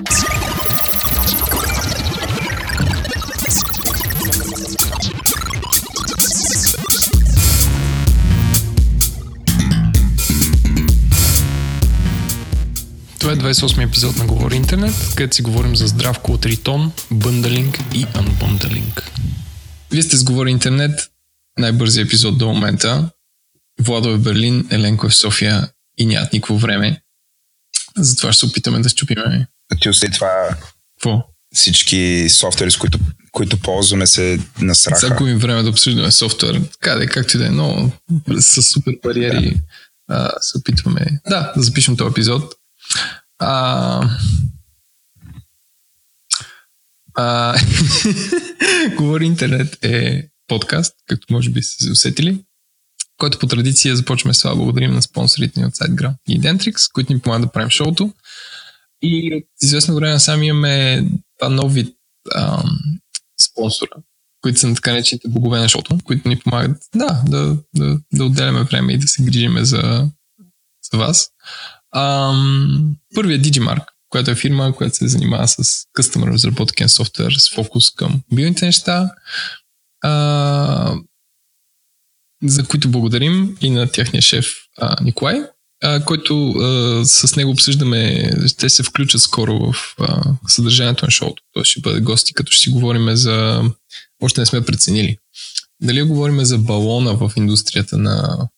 Това е 28 епизод на Говори Интернет, където си говорим за здрав код ритон, бъндалинг и анбъндалинг. Вие сте с Говори Интернет, най-бързият епизод до момента. Владо е в Берлин, Еленко е в София и нямат никакво време. Затова ще се опитаме да щупиме. Ти усети това Какво? всички софтуери, с които, които ползваме се насраха. Сега губим време да обсъждаме софтуер. Така да е, както и да е, но с супер бариери а, се опитваме да, да запишем този епизод. А, а, Говори интернет е подкаст, както може би сте се усетили, който по традиция започваме с това. Благодарим на спонсорите ни от SiteGround и Dentrix, които ни помагат да правим шоуто. И от известно време сами имаме два нов вид ам, спонсора, които са на така наречените богове на шоуто, които ни помагат да, да, да, да отделяме време и да се грижиме за, за вас. Ам, първият Digimark, която е фирма, която се занимава с customer разработки на софтуер с фокус към мобилните неща, а, за които благодарим и на тяхния шеф а, Николай, а, който а, с него обсъждаме, ще се включат скоро в а, съдържанието на шоуто. Той ще бъде гости, като ще си говорим за... Още не сме преценили. Дали говорим за балона в индустрията на,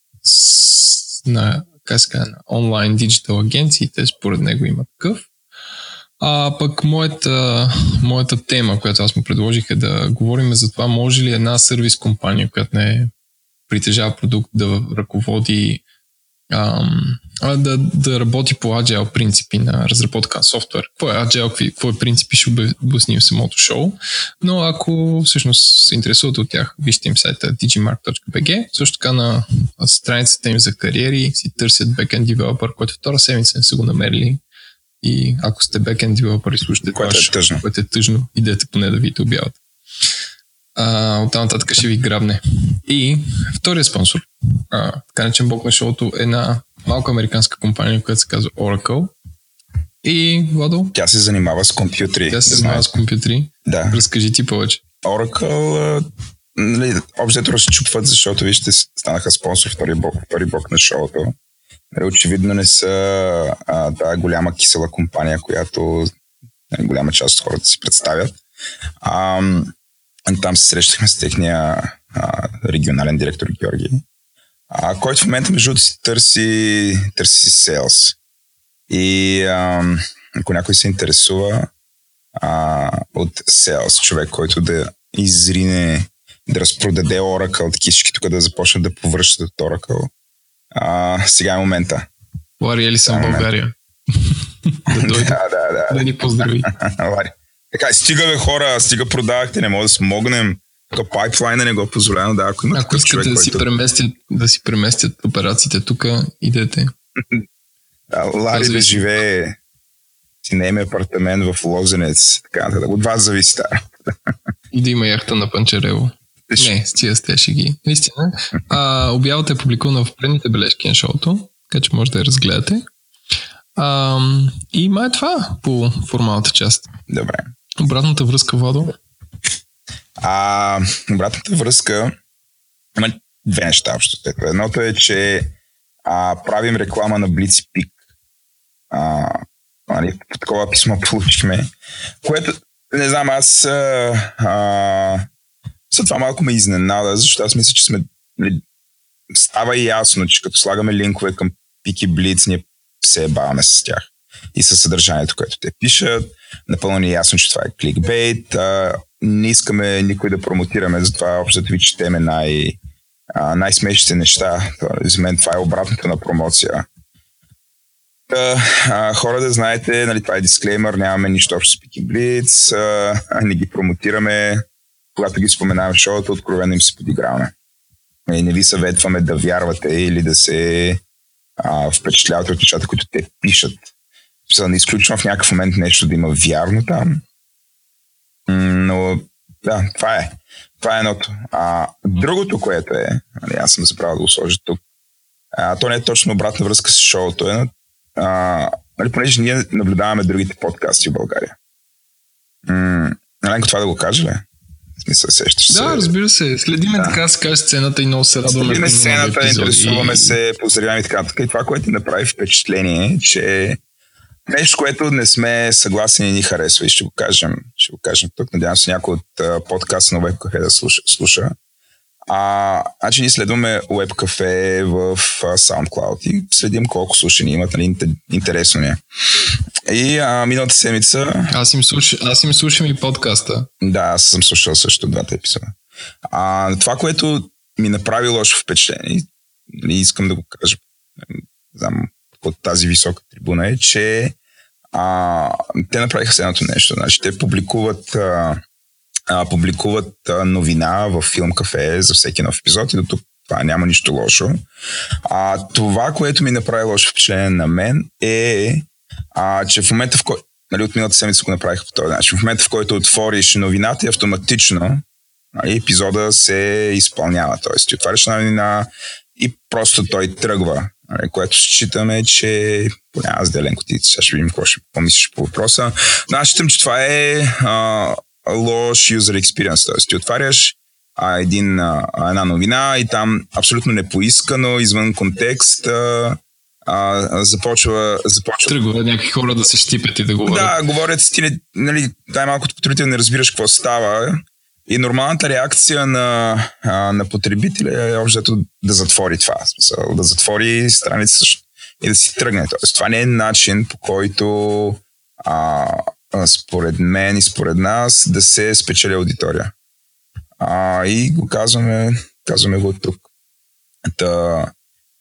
на, казва, на онлайн диджитал агенциите, според него има такъв. А пък моята, моята тема, която аз му предложих е да говорим за това, може ли една сервис компания, която не притежава продукт, да ръководи ам, да, да работи по agile принципи на разработка на софтуер. Какво е agile, какви, какво е принципи, ще обя- обясним в самото шоу. Но ако всъщност се интересувате от тях, вижте им сайта digimark.bg. Също така на страницата им за кариери си търсят backend developer, който втора седмица не са го намерили. И ако сте backend developer и слушате Което това е тъжно. което е тъжно, идете поне да видите обявата. А, оттам нататък ще ви грабне. И втория спонсор, а, така наречен бог на шоуто, е една малка американска компания, която се казва Oracle. И, Владо, Тя се занимава с компютри. тя се да занимава с компютри. Да. Разкажи ти повече. Oracle, нали, общо разчупват, защото вижте, станаха спонсор втори бок, втори бок на шоуто. Нали, очевидно не са а, тази голяма кисела компания, която нали, голяма част от хората си представят. А, там се срещахме с техния а, регионален директор Георги, а, който в момента между другото си търси, търси sales. И а, ако някой се интересува, а, от sales, човек, който да изрине, да разпродаде Oracle, таки всички тук да започнат да повръщат от Oracle. А, сега е момента. Лари Елисън, Да, България. да да, да, да. да ни поздрави. Лари. Така, стига бе хора, стига продавахте, не мога да смогнем. Тук пайплайна не го позволява, да, ако има Ако такъв човек, искате да си, който... преместят, да си преместят операциите тук, идете. Да, Лари да живее си наеме апартамент в Лозенец, така нататък. От вас зависи тази И да има яхта на Панчарево. Не, с тия сте ще ги. Наистина. А, обявата е публикувана в предните бележки на шоуто, така че може да я разгледате. А, и май е това по формалната част. Добре. Обратната връзка, Владо. А обратната връзка има две неща общо. Едното е, че а, правим реклама на Blitz и Peak. А, нали, такова писмо получихме, което, не знам, аз а, за това малко ме изненада, защото аз мисля, че сме нали, става и ясно, че като слагаме линкове към Пик и Блиц, ние се баваме с тях и със съдържанието, което те пишат. Напълно ни е ясно, че това е кликбейт. А, не искаме никой да промотираме, затова общо ви четеме най- най-смешните неща. За мен това е обратната на промоция. Та, а, хора да знаете, нали, това е дисклеймър, нямаме нищо общо с Пики Блиц, а, не ги промотираме. Когато ги споменаваме в шоуто, откровено им се подиграваме. Нали, Не ви съветваме да вярвате или да се а, впечатлявате от нещата, които те пишат. За да не изключвам в някакъв момент нещо да има вярно там. Но да, това е. Това е едното. А, другото, което е, нали, аз съм забравил да го сложа тук, а, то не е точно обратна връзка с шоуто, е, а, нали, понеже ние наблюдаваме другите подкасти в България. М- това да го каже ли? Смисъл, сещаш Да, се. разбира се. Следиме Да. така да се каже сцената и много се радваме. Следиме сцената, интересуваме се, поздравяваме и така нататък. И това, което направи впечатление е, че нещо, което не сме съгласни и ни харесва и ще го кажем, ще го кажем тук. Надявам се някой от а, подкаста на Web Cafe да слуша. слуша. А, значи ние следваме Web Cafe в а, SoundCloud и следим колко слушани имат, нали, инте- интересно ни е. И а, миналата седмица Аз им, слуш... аз им слушам и подкаста. да, аз съм слушал също двата епизода. А, това, което ми направи лошо впечатление, и искам да го кажа, знам, от тази висока трибуна е, че а, те направиха следното нещо. Значи, те публикуват, а, а, публикуват а, новина в филм кафе за всеки нов епизод и до тук това няма нищо лошо. А, това, което ми направи лошо впечатление на мен е, а, че в момента в който нали, от миналата седмица го направиха по този начин. В момента, в който отвориш новината автоматично нали, епизода се изпълнява. Тоест, ти отваряш новина и просто той тръгва. Нали, което считаме, че поне аз Деленко ти сега ще видим какво ще помислиш по въпроса. Но аз считам, че това е а, лош user experience. Тоест, ти отваряш а, един, а, една новина и там абсолютно непоискано, извън контекст, а, а, започва, започва Тръгва някакви хора да се щипят и да говорят. да, говорят ти, нали, дай малко като потребител не разбираш какво става. И нормалната реакция на, а, на потребителя е общо да затвори това. Смисъл, да затвори страница и да си тръгне. Тоест, това не е начин по който а, според мен и според нас да се спечели аудитория. А, и го казваме, казваме го тук. Та,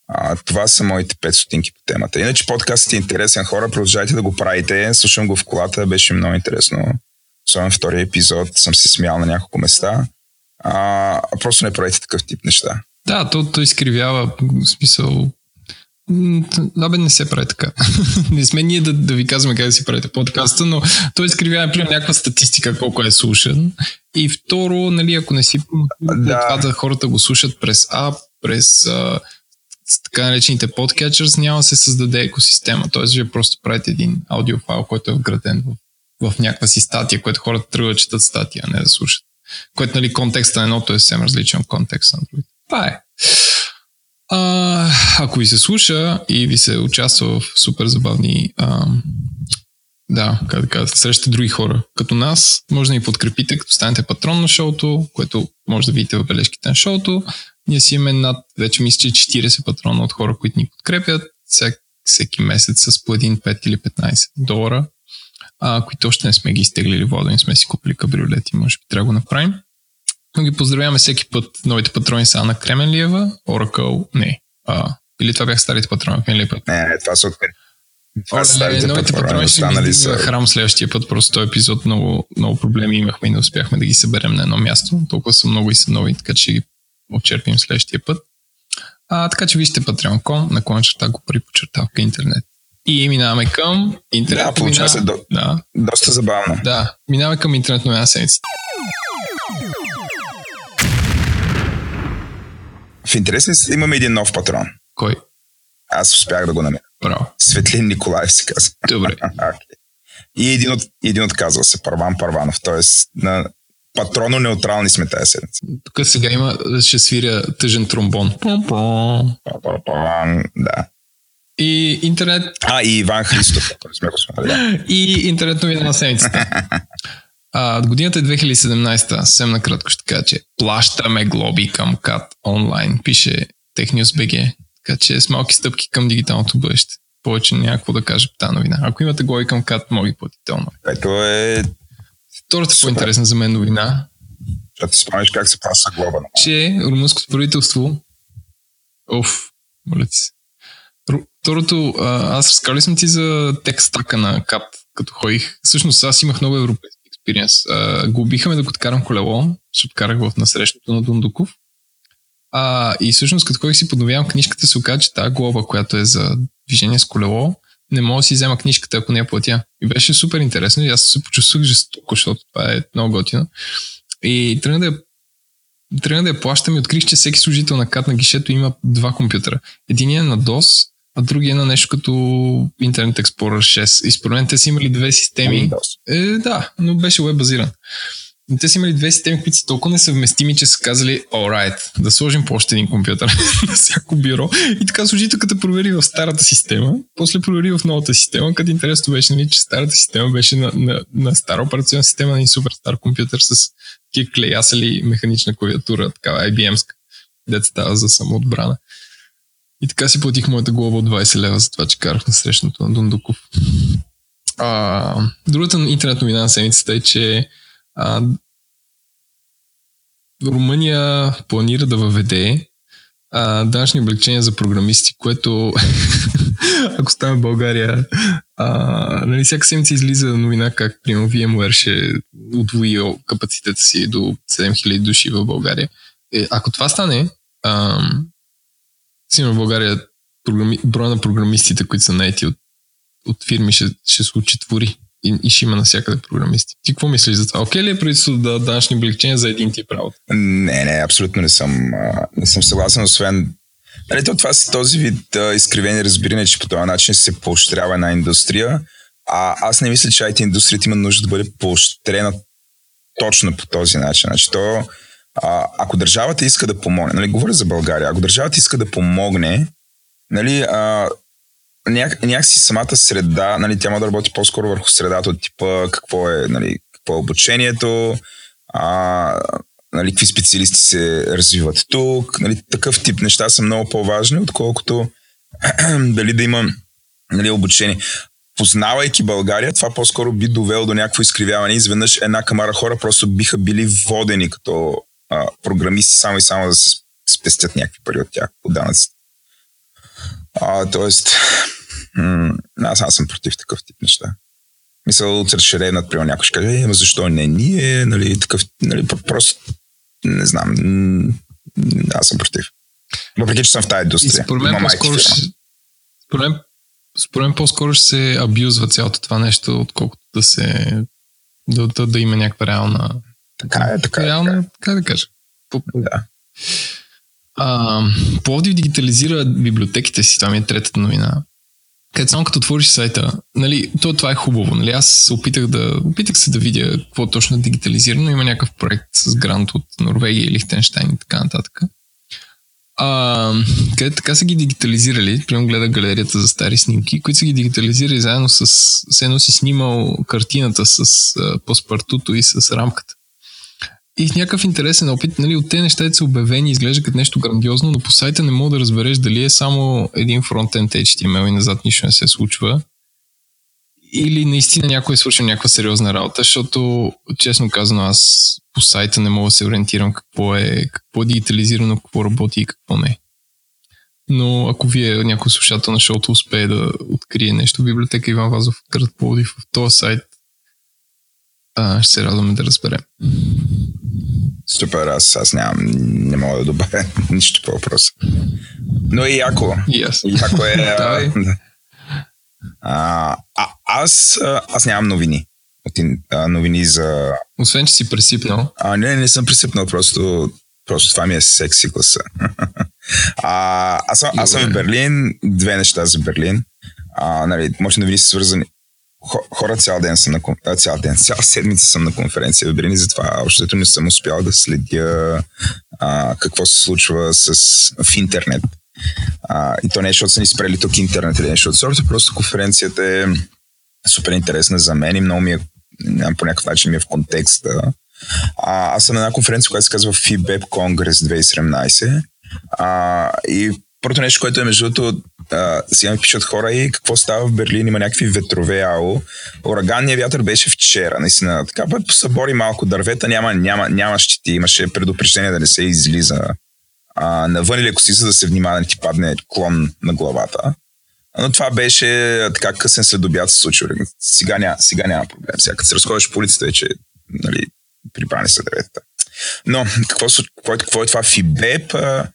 а, това са моите 5 стотинки по темата. Иначе подкастът е интересен хора, продължайте да го правите. Слушам го в колата, беше много интересно. Особено втория епизод съм се смял на няколко места. А, просто не правите такъв тип неща. Да, то, то изкривява в смисъл. Да, бе, не се прави така. не сме ние да, да ви казваме как да си правите подкаста, но той изкривява, например, някаква статистика, колко е слушан. И второ, нали, ако не си Да. това да хората го слушат през ап, през а, така наречените podcatchers, няма да се създаде екосистема. Тоест, вие просто правите един аудиофайл, който е вграден в, в някаква си статия, което хората тръгват да четат статия, а не да слушат. Което, нали, контекста на едното е съвсем различен от контекста на другото. Това е. А, ако ви се слуша и ви се участва в супер забавни а, да, как да кажа, срещате други хора като нас, може да ни подкрепите, като станете патрон на шоуто, което може да видите в бележките на шоуто. Ние си имаме над, вече мисля, че 40 патрона от хора, които ни подкрепят всек, всеки месец с по 1, 5 или 15 долара, а, които още не сме ги изтеглили вода, не сме си купили кабриолети, може би трябва да го направим. Но ги поздравяваме всеки път. Новите патрони са Ана Кременлиева, Oracle, не. А, или това бяха старите патрони, миналия път. Не, не, това са от това са старите новите патрони, патрони ще ги са... храм следващия път. Просто този епизод много, много проблеми имахме и не успяхме да ги съберем на едно място. Толкова са много и са нови, така че ги очерпим следващия път. А, така че вижте Patreon.com, на клончерта го при почертавка интернет. И минаваме към интернет. Да, получава се до, Да, доста забавно. да, минаваме към интернет новина седмица. В интерес ли си, имаме един нов патрон. Кой? Аз успях да го намеря. Браво. Светлин Николаев се казва. Добре. Okay. И един, от, един отказал се, Парван Парванов. Тоест, на патроно-неутрални сме тази седмица. Тук сега има, ще свиря тъжен тромбон. Парван, да. И интернет А, и Иван Христов. Да. и интернет новина на седмицата. А, годината е 2017, съвсем накратко ще кажа, че плащаме глоби към КАТ онлайн, пише TechNews.bg, така че с малки стъпки към дигиталното бъдеще. Повече няма какво да кажа по тази новина. Ако имате глоби към КАТ, може да ги платите онлайн. Което е... Втората Супер. по-интересна за мен новина, Защото ти спомняш как се плаща глоба. че румънското правителство Оф, моля ти се. Второто, аз разказали съм ти за текстака на КАТ, като ходих. Всъщност аз имах много европейски експириенс. Го убихаме да го карам колело, защото карах в насрещното на Дундуков. А, и всъщност като ходих си подновявам книжката, се оказа, че тази глоба, която е за движение с колело, не мога да си взема книжката, ако не я платя. И беше супер интересно и аз се почувствах жестоко, защото това е много готино. И тръгна да я тръгна да я плащам и открих, че всеки служител на КАТ на гишето има два компютъра. Единият е на DOS, а другия на нещо като Internet Explorer 6. И според мен те са имали две системи. Е, да, но беше веб базиран. Но те са имали две системи, които са толкова несъвместими, че са казали, alright, да сложим по още един компютър на всяко бюро. И така служителката провери в старата система, после провери в новата система, като интересно беше, нали, че старата система беше на, на, на стара операционна система, на супер стар компютър с такива клеясали механична клавиатура, такава IBM-ска, дете става за самоотбрана. И така си платих моята глава от 20 лева за това, че карах на срещното на Дундуков. А, другата интернет новина на седмицата е, че а, Румъния планира да въведе а, данъчни облегчения за програмисти, което ако стане в България, а, нали, всяка седмица излиза новина как, примерно, VMware ще удвои капацитета си до 7000 души в България. Е, ако това стане, а, сигурно в България програми... броя на програмистите, които са наети от, от фирми, ще, ще се учетвори и, и ще има навсякъде програмисти. Ти какво мислиш за това? Окей ли е правителството да данъчни облегчения за един тип работа? Не, не, абсолютно не съм, не съм съгласен, освен Нали, то, това са този вид а, изкривени разбиране, че по този начин се поощрява една индустрия. А аз не мисля, че IT индустрията има нужда да бъде поощрена точно по този начин. Значи, то, а, ако държавата иска да помогне, нали, говоря за България, ако държавата иска да помогне, нали, а, няк, някакси самата среда, нали, тя може да работи по-скоро върху средата от типа какво е, нали, какво е обучението, а, нали, какви специалисти се развиват тук. Нали, такъв тип неща са много по-важни, отколкото дали да има нали, обучение. Познавайки България, това по-скоро би довело до някакво изкривяване. Изведнъж една камара хора просто биха били водени като а, програмисти само и само да се спестят някакви пари от тях от данъците. А, тоест, м- аз, аз съм против такъв тип неща. Мисля, от разширенат, примерно някой ще каже, е, защо не ние, нали, такъв, нали, просто, не знам, аз съм против. Въпреки, че съм в тази индустрия. според мен, по-скоро ще, според, мен, според мен по-скоро ще се абюзва цялото това нещо, отколкото да се да, да, да има някаква реална така е, така е. Реална, така, така да кажа. Да. А, Пловдив дигитализира библиотеките си, това ми е третата новина. Където само като отвориш сайта, нали, то, това е хубаво. Нали? Аз опитах, да, опитах се да видя какво точно е дигитализирано. Има някакъв проект с грант от Норвегия и Лихтенштайн и така нататък. А, където така са ги дигитализирали, примерно гледа галерията за стари снимки, които са ги дигитализирали заедно с, с едно си снимал картината с а, паспартуто и с рамката. И в някакъв интересен опит, нали, от тези неща са обявени, изглежда като нещо грандиозно, но по сайта не мога да разбереш дали е само един фронтенд HTML и назад нищо не се случва. Или наистина някой е свършил някаква сериозна работа, защото, честно казано, аз по сайта не мога да се ориентирам какво е, какво е дигитализирано, какво работи и какво не. Но ако вие, някой слушател на шоуто, успее да открие нещо в библиотека Иван Вазов, град Пловдив, в този сайт, а, ще се радваме да разберем. Супер, аз, аз нямам, не мога да добавя нищо по въпроса. Но и яко. Yes. Яко е. а, а, аз, аз нямам новини. А, новини за... Освен, че си пресипнал. А, не, не съм пресипнал, просто, просто това ми е секси гласа. а, аз, съм, аз съм в Берлин, две неща за Берлин. А, нали, може новини са свързани хора цял ден съм на цял ден, цяла седмица съм на конференция в Берлин, затова общото не съм успял да следя а, какво се случва с, в интернет. А, и то не е, защото са ни спрели тук интернет или нещо от сорта, просто конференцията е супер интересна за мен и много ми е, по някакъв начин ми е в контекста. А, аз съм на една конференция, която се казва FIBEP Congress 2017 а, и Първото нещо, което е между другото, сега ми пишат хора и какво става в Берлин, има някакви ветрове, ало. Ураганният вятър беше вчера, наистина. Така път посъбори малко дървета, няма, няма, няма щити, имаше предупреждение да не се излиза а, навън или ако си за да се внимава да ти падне клон на главата. Но това беше така късен след обяд се случи. Сега, няма, сега няма проблем. Сега като се разходиш по улицата, вече нали, прибрани са дърветата. Но какво, какво, какво е това Фибеп? А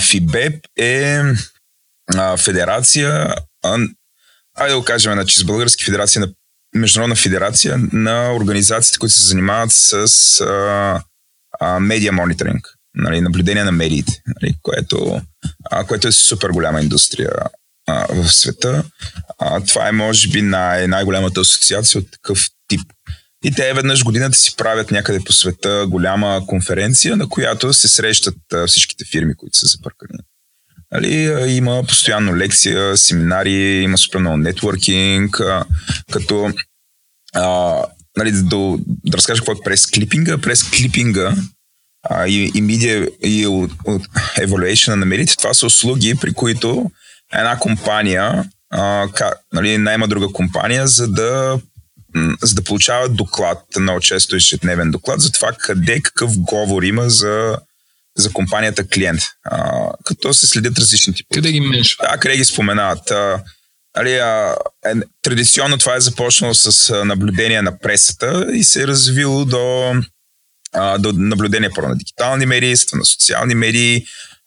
ФИБЕП е а, федерация, а, айде да го кажем, значи с български федерация на Международна федерация на организациите, които се занимават с а, а, медиа мониторинг, нали, наблюдение на медиите, нали, което, а, което е супер голяма индустрия а, в света. А, това е, може би, най- най-голямата асоциация от такъв. И те веднъж годината си правят някъде по света голяма конференция, на която се срещат всичките фирми, които са запъркани. Нали, има постоянно лекция, семинари, има супер много нетворкинг, като а, нали, да, да разкажа какво е през клипинга. През клипинга а, и, и media и от, от evaluation на Merit, това са услуги, при които една компания а, ка, нали, найма друга компания, за да за да получава доклад, много често ежедневен доклад, за това къде какъв говор има за, за компанията клиент. А, като се следят различни типи. Къде ги меншват? Да, къде ги споменават. А, али, а, е, традиционно това е започнало с наблюдение на пресата и се е развило до, а, до наблюдение първо на дигитални медии, на социални медии,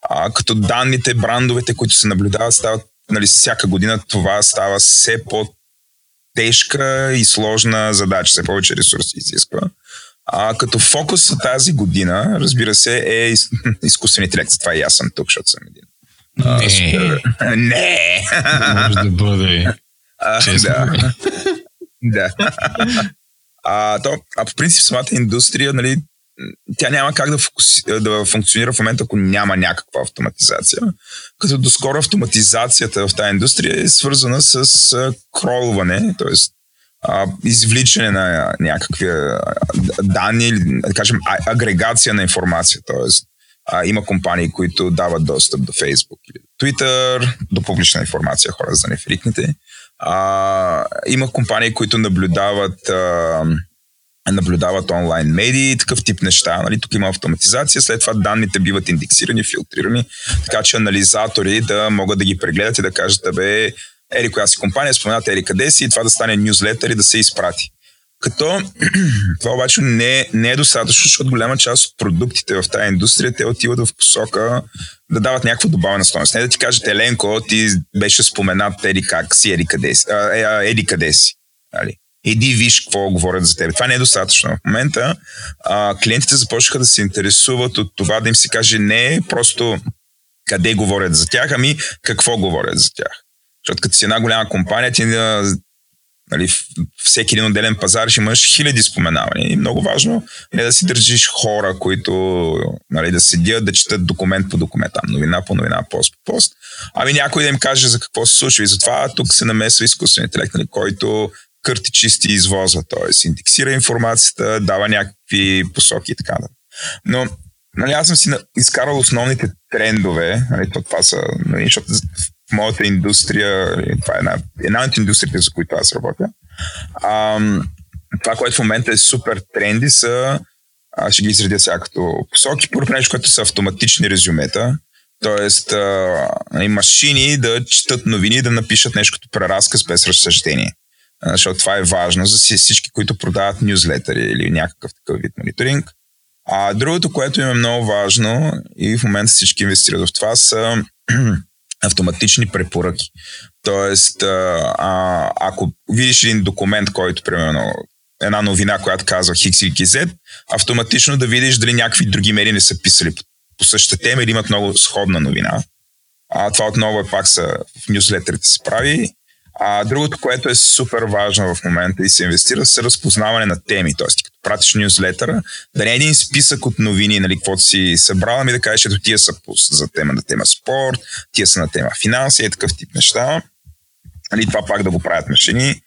а, като данните, брандовете, които се наблюдават, стават нали, всяка година това става все по тежка и сложна задача, все повече ресурси изисква. А, като фокус тази година, разбира се, е изкуствен интелект. Затова и аз съм тук, защото съм един. А, не. Супер... не. Може да бъде. А, да. да. А, то, а по принцип самата индустрия, нали, тя няма как да, фокуси, да функционира в момента, ако няма някаква автоматизация. Като доскоро автоматизацията в тази индустрия е свързана с кролване, т.е. извличане на някакви данни, да кажем, агрегация на информация. Т.е. има компании, които дават достъп до Facebook или Twitter, до публична информация, хора за нефрикните. Има компании, които наблюдават наблюдават онлайн медии, такъв тип неща. Нали? Тук има автоматизация, след това данните биват индексирани, филтрирани, така че анализатори да могат да ги прегледат и да кажат, бе, ери коя си компания, споменат ери къде си и това да стане нюзлетър и да се изпрати. Като това обаче не, не е достатъчно, защото голяма част от продуктите в тази индустрия те отиват в посока да дават някаква добавена стоеност. Не да ти кажат, Еленко, ти беше споменат еди как си, еди къде си. еди къде си. Нали? Иди виж какво говорят за теб. Това не е достатъчно. В момента а, клиентите започнаха да се интересуват от това да им се каже не просто къде говорят за тях, ами какво говорят за тях. Защото като си една голяма компания, ти нали, всеки един отделен пазар ще имаш хиляди споменавания. И много важно е да си държиш хора, които нали, да седят, да четат документ по документ, там новина по новина, пост по пост. Ами някой да им каже за какво се случва. И затова тук се намесва изкуствен интелект, нали, който кърти чисти извоза, т.е. индексира информацията, дава някакви посоки и така. Но нали, аз съм си изкарал основните трендове, нали, това са, нали, защото в моята индустрия, нали, това е една, една от индустриите, за които аз работя. А, това, което в момента е супер тренди са, аз ще ги изредя сега като посоки. Първо нещо, което са автоматични резюмета, т.е. Нали, машини да четат новини, да напишат нещо като преразказ без разсъждение защото това е важно за всички, които продават нюзлетъри или някакъв такъв вид мониторинг. А другото, което им е много важно и в момента всички инвестират в това, са автоматични препоръки. Тоест, а, ако видиш един документ, който, примерно, една новина, която казва X, Z, автоматично да видиш дали някакви други медии не са писали по, по същата тема или имат много сходна новина. А, това отново е пак са в нюзлетерите се прави. А другото, което е супер важно в момента и се инвестира, са разпознаване на теми. Тоест, като пратиш нюзлетъра, да не е един списък от новини, нали, каквото си събрал, ами да кажеш, ето тия са за тема на тема спорт, тия са на тема финанси и такъв тип неща. Нали, това пак да го правят машини.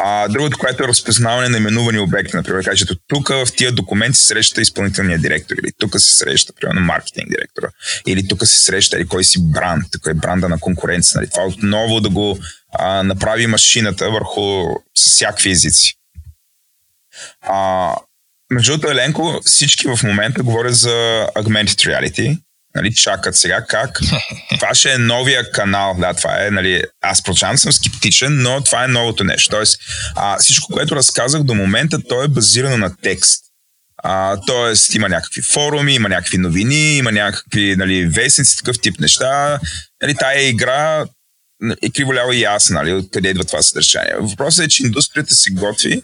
А другото, което е разпознаване на именувани обекти. Например, кажете, тук в тия документи се среща изпълнителния директор, или тук се среща, примерно, маркетинг директора, или тук се среща, или кой си бранд, тук е бранда на конкуренция. Нали? Това отново да го а, направи машината върху с всякакви езици. А, между другото, Еленко, всички в момента говорят за augmented reality, нали, чакат сега как. Това ще е новия канал. Да, това е, нали, аз продължавам съм скептичен, но това е новото нещо. Тоест, а, всичко, което разказах до момента, то е базирано на текст. А, тоест, има някакви форуми, има някакви новини, има някакви нали, вестници, такъв тип неща. Нали, тая игра е криволява и аз, нали, откъде идва това съдържание. Въпросът е, че индустрията се готви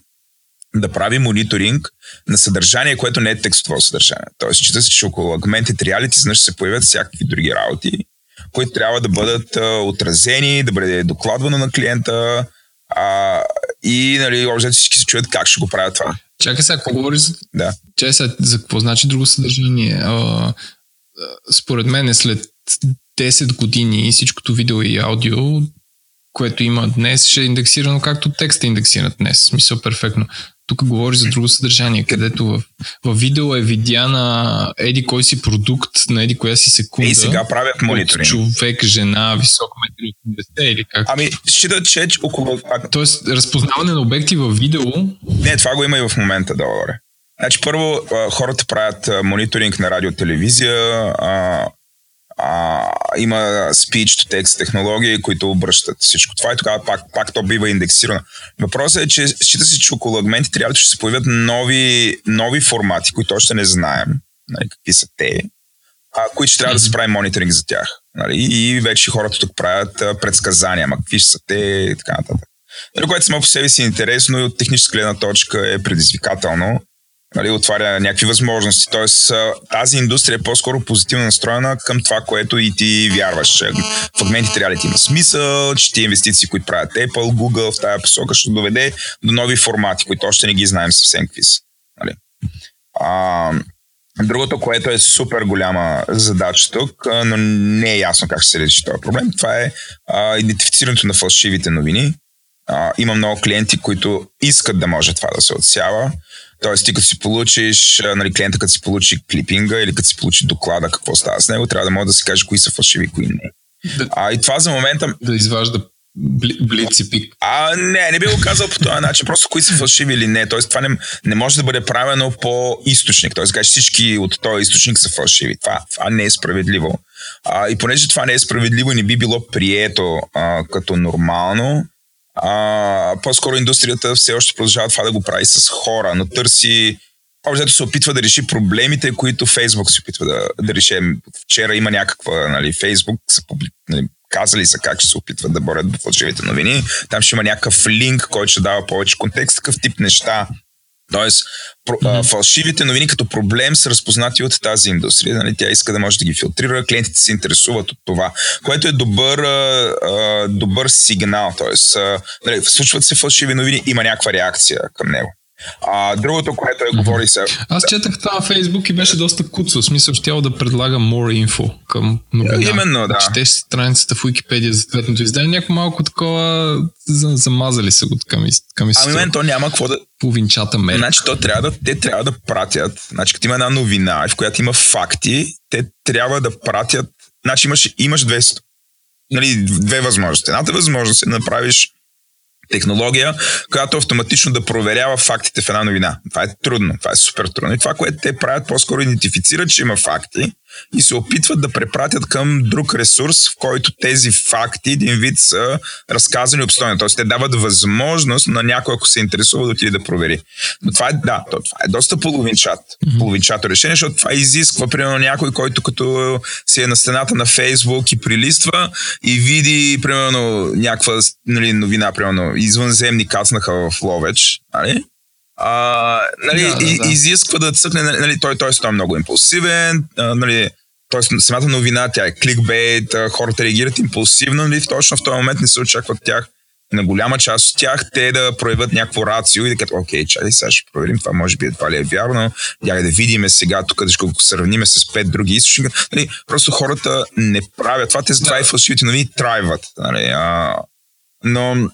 да прави мониторинг на съдържание, което не е текстово съдържание. Тоест, чита се, че около Augmented Reality знаеш, се появят всякакви други работи, които трябва да бъдат а, отразени, да бъде докладвано на клиента а, и нали, общо всички се чуят как ще го правят това. Чакай сега, какво говориш. Да. Чакай сега, за какво значи друго съдържание? А, според мен е след 10 години всичкото видео и аудио, което има днес, ще е индексирано както текст е индексиран днес. Смисъл перфектно. Тук говори за друго съдържание, където в, в видео е видяна еди кой си продукт на еди коя си секунда. И сега правят мониторинг. Човек, жена, висок метри 80 или как. Ами, считат, че около... Тоест, разпознаване на обекти в видео... Не, това го има и в момента долу. Значи, първо, хората правят мониторинг на радио, телевизия, а, има speech-to-text технологии, които обръщат всичко това и тогава пак, пак то бива индексирано. Въпросът е, че счита се, че около агменти трябва да ще се появят нови, нови формати, които още не знаем нали, какви са те, а, които ще трябва да се прави мониторинг за тях. Нали, и вече хората тук правят а, предсказания, ама какви ще са те и така нататък. Което само по себе си е интересно и от техническа гледна точка е предизвикателно нали, отваря някакви възможности. Тоест тази индустрия е по-скоро позитивно настроена към това, което и ти вярваш. В агментите трябва да ти има смисъл, че ти инвестиции, които правят Apple, Google в тази посока ще доведе до нови формати, които още не ги знаем съвсем какви са. Нали. А, другото, което е супер голяма задача тук, но не е ясно как ще се реши този проблем, това е а, идентифицирането на фалшивите новини. А, има много клиенти, които искат да може това да се отсява. Тоест, ти като си получиш, нали, клиента като си получи клипинга или като си получи доклада какво става с него, трябва да може да си каже кои са фалшиви кои не. Да, а и това за момента... Да изважда блиц и пик. А, не, не би го казал по този начин. Просто кои са фалшиви или не. Тоест, това не, не може да бъде правено по източник. Тоест, кажеш всички от този източник са фалшиви. Това, това не е справедливо. А, и понеже това не е справедливо и не би било прието а, като нормално, а, по-скоро индустрията все още продължава това да го прави с хора, но търси Общо се опитва да реши проблемите, които Фейсбук се опитва да, да реши. Вчера има някаква, нали, Фейсбук са публи, нали, казали са как ще се опитват да борят фалшивите новини. Там ще има някакъв линк, който ще дава повече контекст, такъв тип неща Тоест, mm-hmm. фалшивите новини като проблем са разпознати от тази индустрия. Нали? Тя иска да може да ги филтрира, клиентите се интересуват от това, което е добър, а, добър сигнал. Тоест, а, нали, случват се фалшиви новини, има някаква реакция към него. А, другото, което е говори се... Аз четах това на Фейсбук и беше доста куцо. В смисъл, ще да предлага more info към новина. Именно, да. Четеш страницата в Wikipedia за съответното издание. Някакво малко такова замазали са го към, към Ами мен то няма какво да... Половинчата мерка. Значи то трябва да, те трябва да пратят, значи като има една новина, в която има факти, те трябва да пратят, значи имаш, имаш две, нали, две възможности. Едната възможност е да направиш технология, която автоматично да проверява фактите в една новина. Това е трудно, това е супер трудно. И това, което те правят, по-скоро идентифицират, че има факти и се опитват да препратят към друг ресурс, в който тези факти един вид са разказани обстойно. Тоест те дават възможност на някой, ако се интересува, да отиде да провери. Но това е, да, това е доста половинчат, mm-hmm. половинчато решение, защото това изисква, примерно, някой, който като си е на стената на Фейсбук и прилиства и види, примерно, някаква нали, новина, примерно, извънземни кацнаха в Ловеч, нали? А, нали, да, да, да. изисква да цъкне, нали, той, той, той е много импулсивен, а, нали, т.е. самата новина, тя е кликбейт, хората реагират импулсивно, нали, точно в този момент не се очаква от тях, на голяма част от тях, те да проявят някакво рацио и да кажат, окей, чай, сега ще проверим това, може би това ли е вярно, я да видим сега тук, да го сравним с пет други източника. Нали, просто хората не правят това, те затова да. и фалшивите новини трайват. Нали, а, но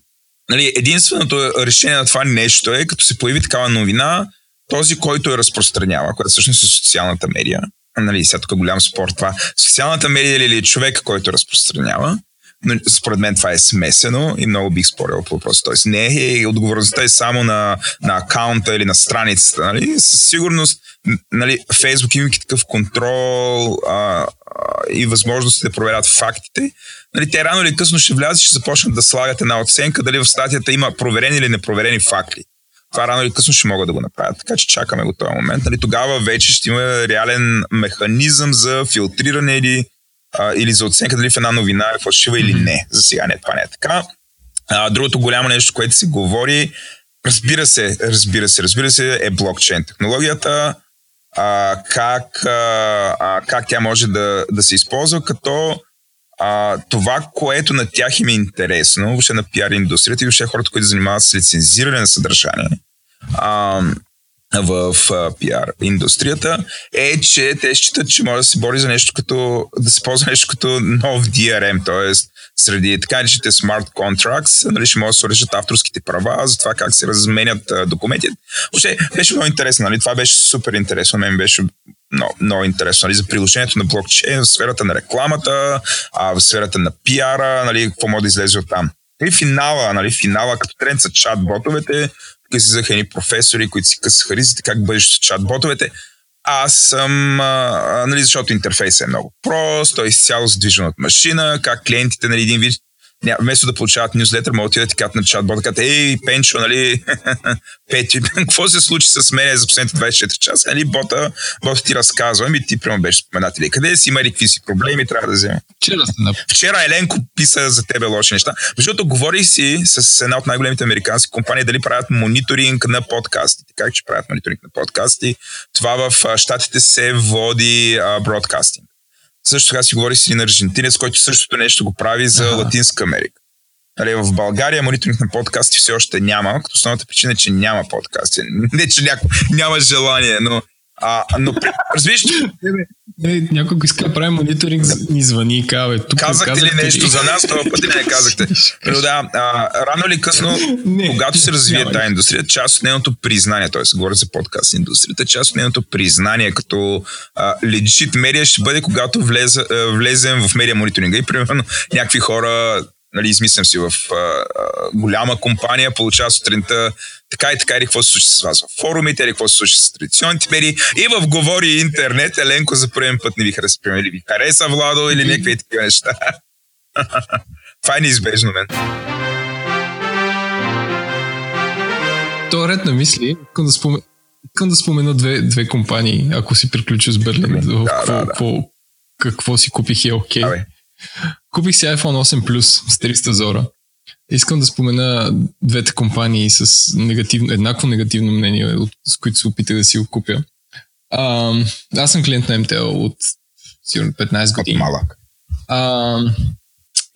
Нали, единственото решение на това нещо е, като се появи такава новина, този, който я разпространява, която всъщност е социалната медия, нали, сега тук е голям спор това, социалната медия или е човек, който разпространява, но според мен това е смесено и много бих спорил по въпроса. Тоест не е отговорността е само на, на акаунта или на страницата. Нали? Със сигурност нали, Фейсбук имайки такъв контрол а, а, и възможности да проверят фактите, нали, те рано или късно ще влязат и ще започнат да слагат една оценка дали в статията има проверени или непроверени факти. Това рано или късно ще могат да го направят. Така че чакаме го този момент. Нали, тогава вече ще има реален механизъм за филтриране или, а, или за оценка дали в една новина е фалшива или не. За сега не, това не е така. А, другото голямо нещо, което се говори, разбира се, разбира се, разбира се, е блокчейн технологията а, как, а, как тя може да, да се използва, като а, това, което на тях им е интересно, въобще на пиар индустрията и въобще хората, които занимават с лицензиране на съдържание, а, в пиар индустрията е, че те считат, че може да се бори за нещо като, да се ползва нещо като нов DRM, т.е. среди така наречените smart contracts, нали, ще може да се урежат авторските права, за това как се разменят а, документи. Въобще беше много интересно, нали? това беше супер интересно, мен беше много, много интересно нали, за приложението на блокчейн в сферата на рекламата, а, в сферата на пиара, нали, какво може да излезе от там. И финала, нали, финала като тренд са чат-ботовете, тук излизаха едни професори, които си късаха ризите, как бъдеш с чат-ботовете. Аз съм, а, нали, защото интерфейсът е много прост, той е изцяло задвижен от машина, как клиентите, нали, един вид ня, вместо да получават нюзлетър, могат да ти кажат на чатбот, да кажат, ей, Пенчо, нали, Пети, какво се случи с мен за последните 24 часа, нали, бота, бота ти разказва, ми ти прямо беше споменат или къде си, има ли какви си проблеми, трябва да вземе. Вчера, Вчера Еленко писа за тебе лоши неща, защото говори си с една от най-големите американски компании дали правят мониторинг на подкастите. Как че правят мониторинг на подкасти? Това в щатите се води бродкастинг. Също така си говори с един аржентинец, който същото нещо го прави за ага. Латинска Америка. Нали, в България мониторинг на подкасти все още няма, като основната причина е, че няма подкасти. Не, че няко, няма желание, но а, но, разбираш, не, някой иска да прави мониторинг, ни звъни и казва, тук казахте ли нещо ли? за нас, това път не казахте. Но да, а, рано или късно, не, когато се развие тази индустрия, част от нейното признание, т.е. говоря за подкаст индустрията, част от нейното признание като а, legit медиа ще бъде, когато влезе, влезем в медиа мониторинга и примерно някакви хора нали, измислям си в а, а, голяма компания, получава сутринта така и така, или какво се случи с вас в форумите, или какво се случи с традиционните медии. И в Говори интернет, Еленко за първен път не ви хареса, или ви хареса Владо, или някакви такива неща. Това е неизбежно, мен. То е ред на мисли, искам да, спомен... искам да спомена две, две компании, ако си приключи с Берлин. Да, какво, да, да. Какво, какво си купих е окей. Okay. Купих си iPhone 8 Plus с 300 зора. Искам да спомена двете компании с негативно, еднакво негативно мнение, с които се опитах да си го купя. А, аз съм клиент на MTL от сигурно 15 години. малък. А,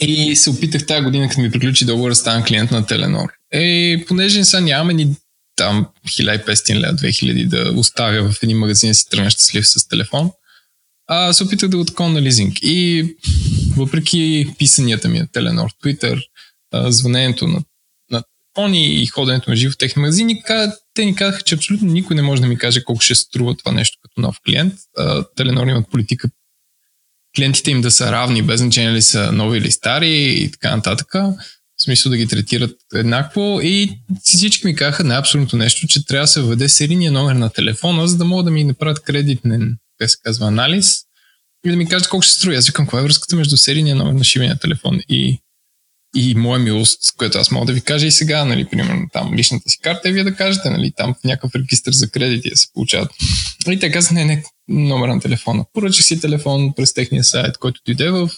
и се опитах тази година, като ми приключи договор, да стана клиент на Теленор. Е, понеже сега нямаме ни там 1500 лева, 2000 да оставя в един магазин си тръгна щастлив с телефон, а, се опитах да го такова на лизинг. И въпреки писанията ми на Теленор, Twitter, а, звънението на, на телефони и ходенето на живо в техни магазини, те ни казаха, че абсолютно никой не може да ми каже колко ще струва това нещо като нов клиент. Теленор имат политика клиентите им да са равни, без значение ли са нови или стари и така нататък. В смисъл да ги третират еднакво и всички ми казаха на абсолютно нещо, че трябва да се введе серийния номер на телефона, за да могат да ми направят кредитен, как се казва, анализ и да ми кажат колко ще струва. Аз викам, каква е връзката между серийния номер на шивения телефон и и моя милост, което аз мога да ви кажа и сега, нали, примерно там личната си карта и вие да кажете, нали, там в някакъв регистр за кредити да се получават. И те казват, не, не, номер на телефона. Поръчах си телефон през техния сайт, който дойде в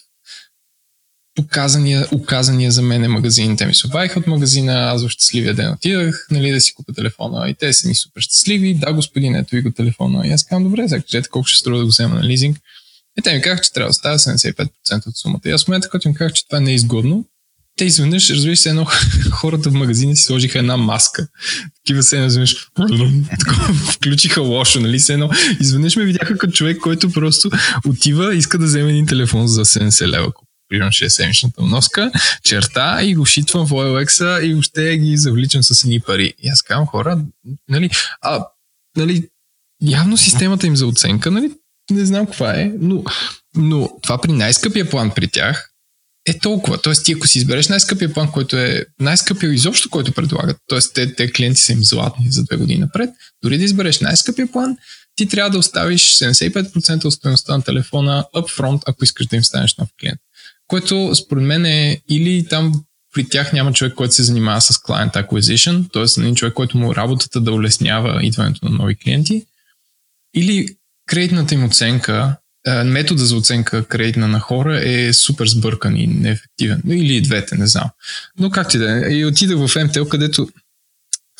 показания, указания за мен магазин. Те ми се обадиха от магазина, аз в щастливия ден отидах нали, да си купя телефона и те са ми супер щастливи. Да, господин, ето ви го телефона. И аз казвам, добре, сега кажете колко ще струва да го взема на лизинг. И те ми казаха, че трябва да оставя 75% от сумата. И аз в момента, когато им казах, че това не е изгодно, те изведнъж, разбира се, едно хората в магазина си сложиха една маска. Такива се изведнъж включиха лошо, нали? Се едно. Изведнъж ме видяха като човек, който просто отива, иска да вземе един телефон за 70 лева примерно 6 седмичната носка, черта и го шитвам в OLX и въобще ги завличам с едни пари. И аз казвам хора, нали, а, нали, явно системата им за оценка, нали, не знам каква е, но, но това при най-скъпия план при тях е толкова. Тоест, ти ако си избереш най-скъпия план, който е най-скъпия изобщо, който предлагат, т.е. Те, те клиенти са им златни за две години напред, дори да избереш най-скъпия план, ти трябва да оставиш 75% от стоеността на телефона upfront, ако искаш да им станеш нов клиент. Което според мен е или там при тях няма човек, който се занимава с client acquisition, т.е. един човек, който му работата да улеснява идването на нови клиенти, или кредитната им оценка е, метода за оценка кредитна на хора е супер сбъркан и неефективен. Или и двете, не знам. Но как ти да е. И отидах в МТЛ, където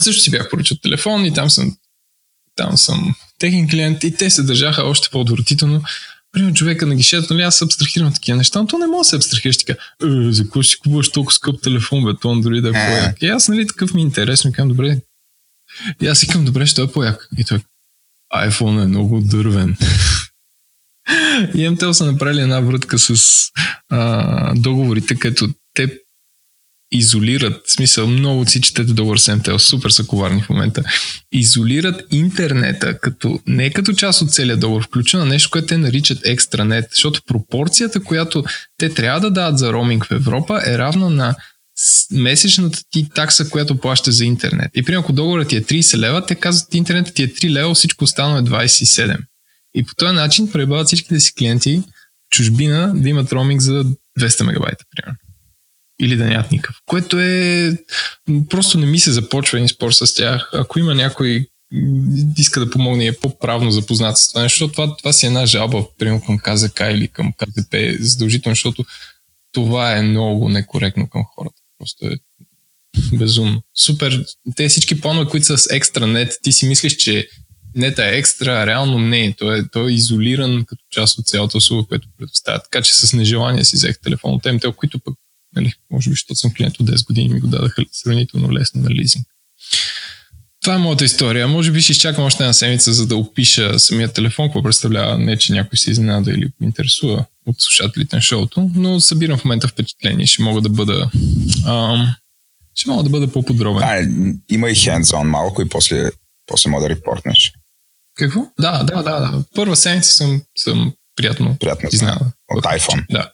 също си бях поръчал телефон и там съм, там съм техен клиент и те се държаха още по-отвратително. примерно човека на гишето, нали аз се абстрахирам такива неща, но то не може да се абстрахираш така, е, за какво си купуваш толкова скъп телефон, бе, то дори да е по-як. И аз, нали, такъв ми е интересно, казвам, добре. И аз си казвам, добре, ще е по-як. И той, iPhone е много дървен. И MTL са направили една врътка с а, договорите, като те изолират, в смисъл много си четете договор с MTL, супер са коварни в момента, изолират интернета, като, не като част от целият договор, включено нещо, което те наричат екстранет, защото пропорцията, която те трябва да дадат за роуминг в Европа е равна на месечната ти такса, която плащаш за интернет. И примерно, ако договорът ти е 30 лева, те казват, интернетът ти е 3 лева, всичко останало е 27. И по този начин пребават всичките си клиенти чужбина да имат роуминг за 200 мегабайта, примерно или да нямат никакъв. Което е... Просто не ми се започва един спор с тях. Ако има някой иска да помогне и е по-правно запознат с това, защото това, това си е една жалба, примерно към КЗК или към КЗП, задължително, защото това е много некоректно към хората. Просто е безумно. Супер. Те всички планове, които са с екстра нет, ти си мислиш, че нета е екстра, а реално не е. Той е, той е изолиран като част от цялата услуга, която предоставя. Така че с нежелание си взех телефон от МТЛ, които пък Нали, може би, защото съм клиент от 10 години ми го дадаха сравнително лесно на лизинг. Това е моята история. Може би ще изчакам още една седмица, за да опиша самия телефон, какво представлява. Не, че някой се изненада или интересува от слушателите на шоуто, но събирам в момента впечатление. Ще мога да бъда ам, ще мога да бъда по-подробен. А, има и hands-on малко и после, после мога да репортнеш. Какво? Да, да, да, да. Първа седмица съм, съм приятно, приятно изненада. От iPhone. Да.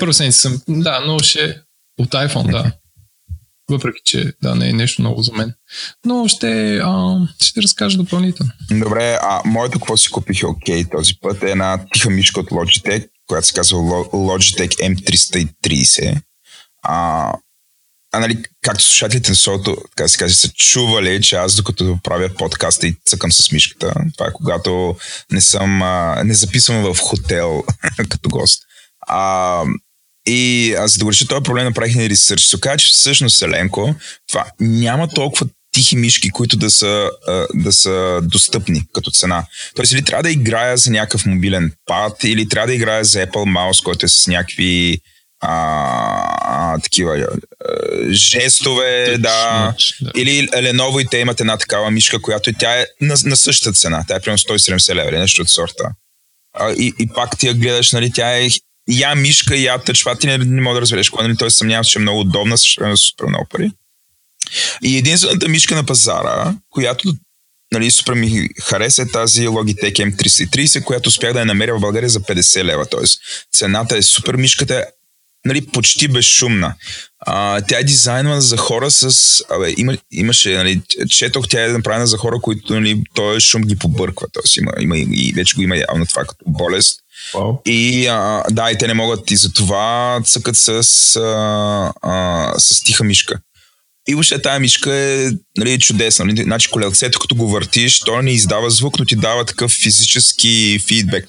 Първо седмица съм, да, но ще от iPhone, да. Въпреки, че да, не е нещо много за мен. Но ще, а, ще разкажа допълнително. Добре, а моето какво си купих е окей okay, този път е една тиха мишка от Logitech, която се казва Logitech M330. А, а нали, както слушателите на солото, така се каже, са чували, че аз докато правя подкаста и цъкам с мишката, това е когато не съм, а, не записвам в хотел като гост. А, и аз за да реша този проблем направих на ресърч. Се оказа, че всъщност Еленко, това няма толкова тихи мишки, които да са, да са достъпни като цена. Тоест, или трябва да играя за някакъв мобилен пад, или трябва да играя за Apple Mouse, който е с някакви а, а, такива а, жестове, Touch, да. да. Или Lenovo и те имат една такава мишка, която и тя е на, на същата цена. Тя е примерно 170 лева или нещо от сорта. А, и, и пак ти я гледаш, нали, тя е я мишка, я тъчпад, ти не, не мога да разбереш кога, нали, той съмнявам, че е много удобна, е супер много пари. И единствената мишка на пазара, която нали, супер ми хареса е тази Logitech M330, която успях да я намеря в България за 50 лева. Тоест, цената е супер, мишката е нали, почти безшумна. А, тя е дизайнвана за хора с... Абе, има, имаше, нали, четох, тя е направена за хора, които нали, този шум ги побърква. Тоест има, има и вече го има явно това като болест. Wow. И а, да, и те не могат и за това цъкат с, а, а, с тиха мишка. И въобще тази мишка е нали, чудесна. Нали? Значи колелцето, като го въртиш, то не издава звук, но ти дава такъв физически фидбек.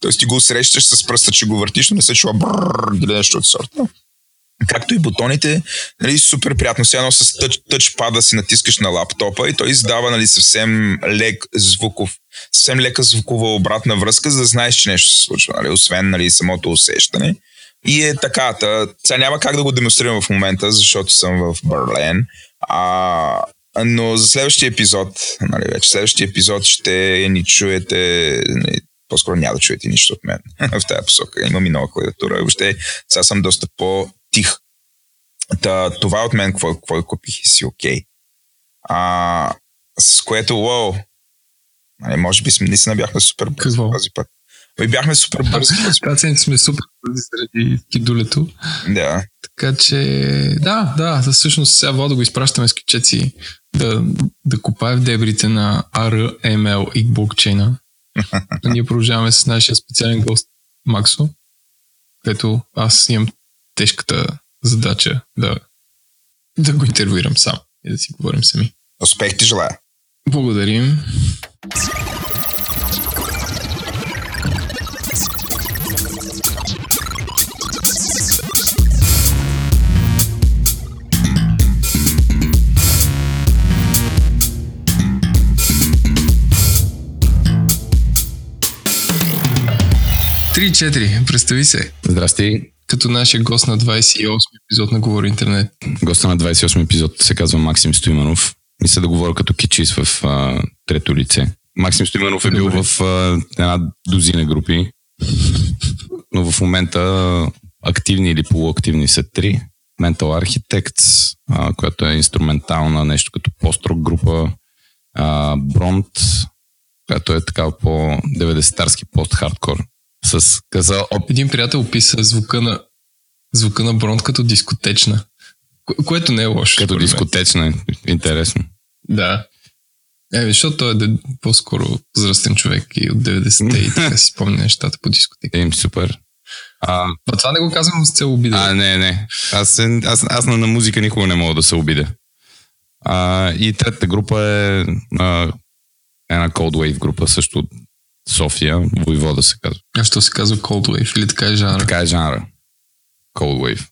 Тоест ти го срещаш с пръста, че го въртиш, но не се чува брррр или нещо от сорта. Както и бутоните, нали, супер приятно. Сега едно с тъч, тъчпада си натискаш на лаптопа и той издава нали, съвсем лек звуков, съвсем лека звукова обратна връзка, за да знаеш, че нещо се случва, нали, освен нали, самото усещане. И е така. Та, сега няма как да го демонстрирам в момента, защото съм в Берлен. А, но за следващия епизод, нали, вече следващия епизод ще ни чуете, нали, по-скоро няма да чуете нищо от мен в тази посока. Имам и нова клавиатура. Въобще сега съм доста по-тих. Та, това от мен, какво, какво купих и си окей. Okay. с което, уау, нали, може би наистина бяхме супер бързи този път. Ами бяхме супер бързи. Тази сме супер бързи заради кидулето. Да. Така че, да, да, всъщност сега вода го изпращаме с кичеци да, да копае в дебрите на RML и блокчейна. Ние продължаваме с нашия специален гост Максо, където аз имам тежката задача да, да го интервюирам сам и да си говорим сами. Успех ти желая! Благодарим! 3-4, представи се. Здрасти. Като нашия гост на 28 епизод на Говори Интернет. Госта на 28 епизод се казва Максим Стоиманов. Мисля да говоря като кичис в а, трето лице. Максим Стоиманов е бил Добре. в а, една дозина групи, но в момента активни или полуактивни са три. Mental Architects, а, която е инструментална, нещо като пост-рок група. А, Бронт, която е така по 90-тарски пост-хардкор. С каза оп, Един приятел описа звука на, звука на Бронт като дискотечна. Кое- което не е лошо. като дискотечна. Интересно. Да. Е, защото той е по-скоро възрастен човек и от 90-те и така си спомня нещата по дискотека. Им супер. А, А това не го казвам с цел обида. а не, не. Аз, аз, аз на, на музика никога не мога да се обидя. А, и третата група е а, една Cold Wave група, също София, Войвода се казва. А що се казва Cold Wave или така е жанра? Така е жанра. Cold Wave.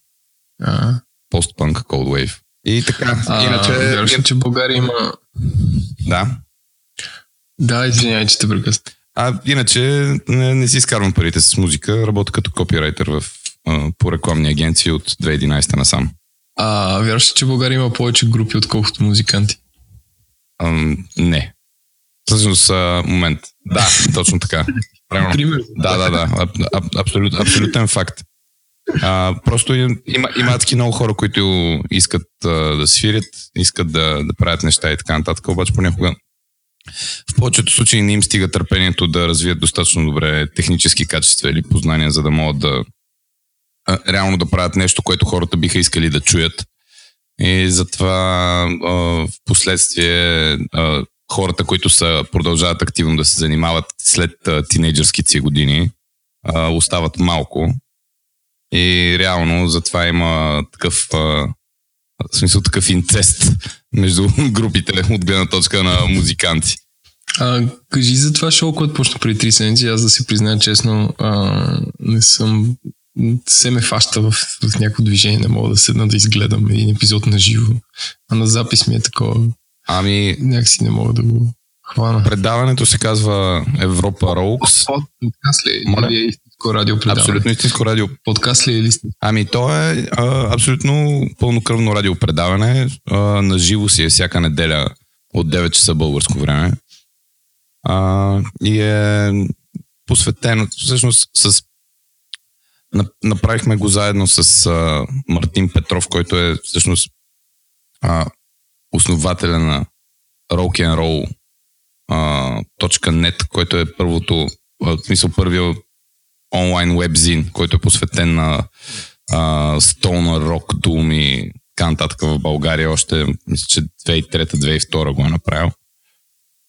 А, Постпанк Cold Wave. И така, а, иначе... вярваш ли, че България има... Да. Да, извинявай, че те прекъсна. А иначе не, не си изкарвам парите с музика, работя като копирайтер в, по рекламни агенции от 2011 насам. А, вярваш ли, че България има повече групи, отколкото музиканти? Ам, не. Всъщност, момент. Да, точно така. Правилно. Пример. Да, да, да. Аб, аб, абсолют, абсолютен факт. А, просто им- има, има адски много хора, които искат а, да свирят, искат да, да правят неща и така нататък, обаче понякога в повечето случаи не им стига търпението да развият достатъчно добре технически качества или познания, за да могат да а, реално да правят нещо, което хората биха искали да чуят. И затова а, в последствие а, хората, които са, продължават активно да се занимават след тинейджърските си години, а, остават малко. И реално затова има такъв, а, смисъл такъв инцест между групите от гледна точка на музиканти. А, кажи за това шоу, което почна преди 3 седмици. Аз да си призная честно, а, не съм... Се ме фаща в, в някакво движение, не мога да седна да изгледам един епизод на живо. А на запис ми е такова. Ами, Някакси не мога да го хвана. предаването се казва Европа Роукс. Под- Подкаст ли е? Моля? Или е истинско радио предаване? Абсолютно истинско радио. Подкаст ли е истинско? Ами то е а, абсолютно пълнокръвно радиопредаване. А, на живо си е всяка неделя от 9 часа българско време. А, и е посветено, всъщност с на- направихме го заедно с а, Мартин Петров, който е всъщност а, основателя на rock'n'roll а, .net, който е първото, в смисъл първия онлайн вебзин, който е посветен на а, Stoner Rock, Doom и така нататък в България. Още, мисля, че 2003-2002 го е направил.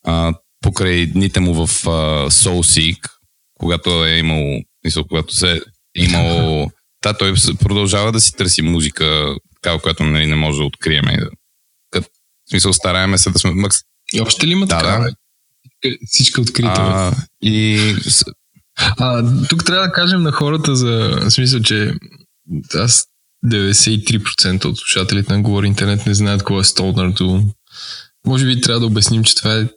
А, покрай дните му в а, Soulseek, когато е имал, мисля, когато се е имал Та, той продължава да си търси музика, такава, която нали, не може да открием. и да- в смисъл, стараеме се да сме макс... И още ли има Да, така? да. Всичко открито. А, и А, тук трябва да кажем на хората за в смисъл, че аз 93% от слушателите на Говори Интернет не знаят кой е Stoner Doom. Може би трябва да обясним, че това е,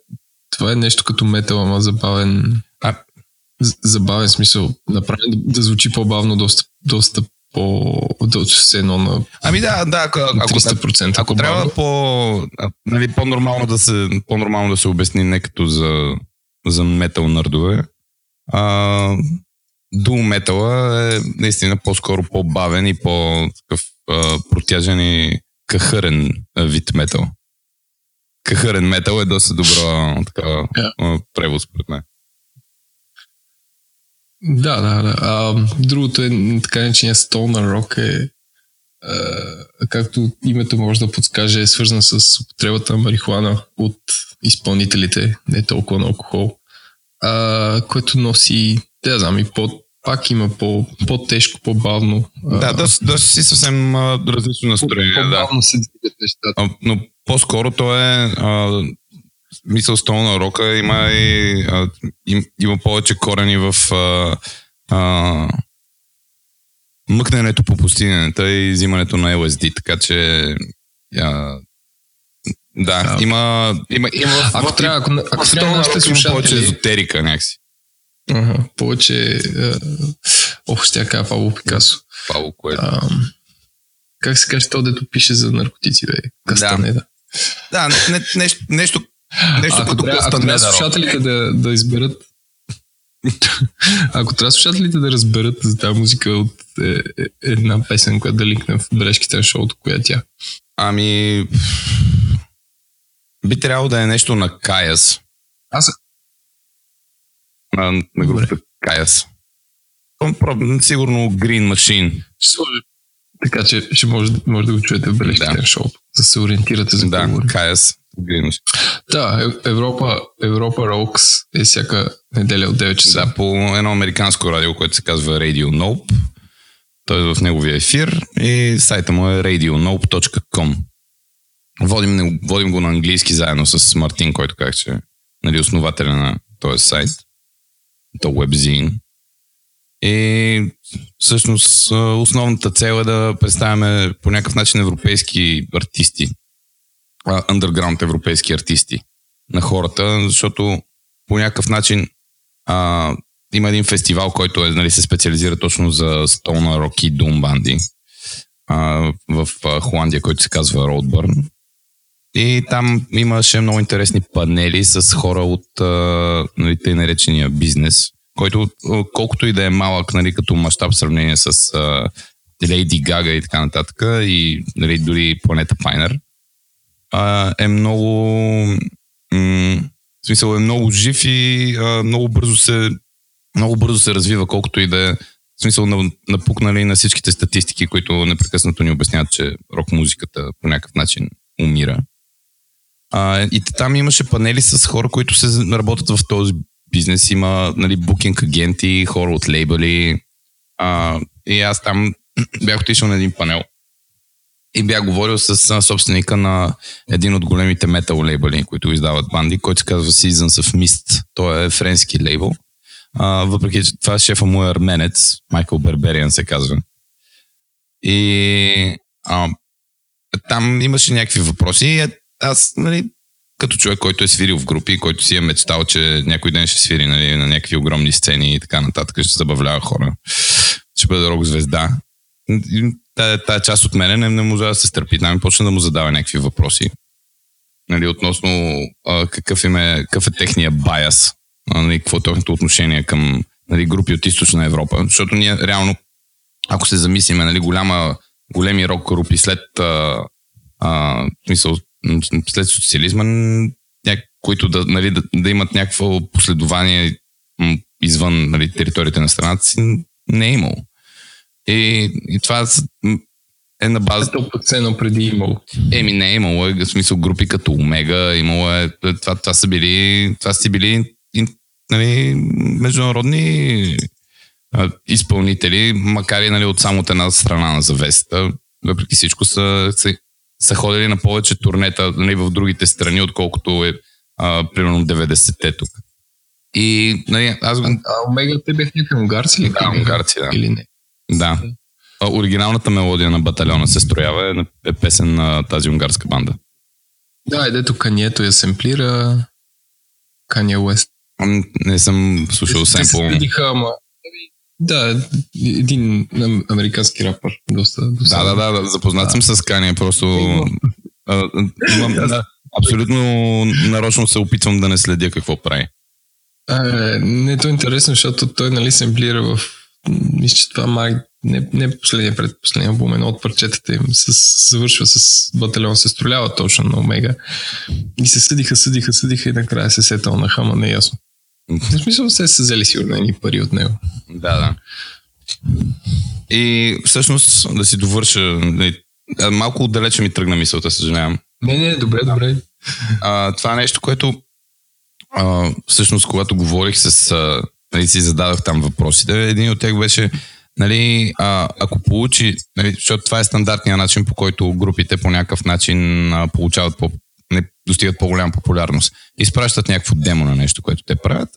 това е нещо като метал, ама забавен. А. Забавен смисъл. Направен да, да звучи по-бавно, доста, доста по... До, все едно на Ами да, да, ако, ако, 300%. ако трябва по, нали, по-нормално, да се, по-нормално да се обясни, не като за, за метал нърдове, а, Doom метала е наистина по-скоро по-бавен и по-такъв протяжен и кахърен вид метал. Кахърен метал е доста добро така, Да. а, превод според мен. Да, да, да. А, другото е така наречения Stoner Rock е а, както името може да подскаже, е свързан с употребата на марихуана от изпълнителите, не толкова на алкохол, а, което носи, да знам, и по, пак има по, по-тежко, по-бавно. Да, доста, доста си съвсем различно настроение. Да. по-бавно се двигат нещата. Но по-скоро то е а, мисъл стол на рока има и а, им, има повече корени в а, а, мъкненето по пустинята и взимането на LSD, така че а, да, Да. има, има, има Ако трябва, ако, ако в трябва Stone нашите Rock има повече слушатели, езотерика някакси. Ага, повече... Е, ох, ще я кажа Павло Пикасо. Павло, което. А, как се каже, то дето пише за наркотици, бе? Кастанеда. Да, не, нещо, нещо, нещо ако трябва, ако трябва слушателите да, да изберат ако трябва слушателите да разберат за тази музика от е, е, една песен, която да ликне в бележките на шоуто, коя е тя? Ами... Би трябвало да е нещо на Каяс. Аз... На, на групата Каяс. Сигурно Green Machine. Така че ще може, може да го чуете в бележките да. на шоуто, да се ориентирате за Да, Каяс. Green. Да, Европа, Европа Рокс е всяка неделя от 9 часа. Да, по едно американско радио, което се казва Radio Nope. Той е в неговия ефир и сайта му е radionope.com. Водим, водим го на английски заедно с Мартин, който казах, че е нали, основателя на този сайт. То вебзин. И всъщност основната цел е да представяме по някакъв начин европейски артисти. Underground европейски артисти на хората, защото по някакъв начин а, има един фестивал, който е, нали, се специализира точно за столна рок и дум банди а, в а, Холандия, който се казва Roadburn. И там имаше много интересни панели с хора от а, нали, тъй наречения бизнес, който колкото и да е малък нали, като мащаб в сравнение с а, Лейди Гага и така нататък, и нали, дори планета Пайнер, а, е много м- в смисъл е много жив и а, много бързо се много бързо се развива, колкото и да е в смисъл напукнали на всичките статистики, които непрекъснато ни обясняват, че рок музиката по някакъв начин умира. А, и там имаше панели с хора, които се работят в този бизнес. Има нали, букинг агенти, хора от лейбъли. А, и аз там бях отишъл на един панел и бях говорил с собственика на един от големите метал лейбъли, които издават банди, който се казва Seasons of Mist. Той е френски лейбъл. А, въпреки, че това шефа му е арменец, Майкъл Бербериан се казва. И а, там имаше някакви въпроси аз, нали, като човек, който е свирил в групи, който си е мечтал, че някой ден ще свири нали, на някакви огромни сцени и така нататък, ще забавлява хора, ще бъде рок звезда. Тая, тая част от мене не, не може да се стърпи. Там почна да му задава някакви въпроси. Нали, относно а, какъв, им е, какъв е техния байас, нали, какво е тяхното отношение към нали, групи от източна Европа. Защото ние реално, ако се замислиме, нали, голяма, големи рок групи след а, а, смисъл, след социализма, ня... които да, нали, да, да имат някакво последование извън нали, територията на страната си, не е имало. И, и това е на база... Толкова цено преди имало. Еми не е имало, е, в смисъл групи като Омега, имало е, това, това са били, това са били нали, международни а, изпълнители, макар и нали, от само от една страна на завеста. Въпреки всичко са, са, са ходили на повече турнета нали, в другите страни, отколкото е а, примерно 90-те тук. И нали, аз... А, а Омега те бяха някакви унгарци? Да, унгарци, да. Или не? Да. Оригиналната мелодия на батальона се строява е, е песен на тази унгарска банда. Да, и дето Канието я семплира Кания Уест. Не съм слушал семпл. Видиха, ама... Да, един американски рапър. Доста, доста. Да, да, да, запознат да. съм с Кания, просто... имам, да, абсолютно нарочно се опитвам да не следя какво прави. А, не, то е интересно, защото той нали семплира в мисля, че това май не, не последния, предпоследния албум, едно от парчетата им с, завършва с батальон, се стролява точно на Омега. И се съдиха, съдиха, съдиха и накрая се сетал на Хама, не е ясно. В смисъл се са взели сигурно едни пари от него. Да, да. И всъщност да си довърша, нали, малко отдалече ми тръгна мисълта, съжалявам. Не, не, добре, добре. А, това е нещо, което а, всъщност, когато говорих с нали, си зададох там въпросите. Един от тях беше, нали, а, ако получи, нали, защото това е стандартния начин, по който групите по някакъв начин а, получават по, не, достигат по-голяма популярност. Изпращат някакво демо на нещо, което те правят.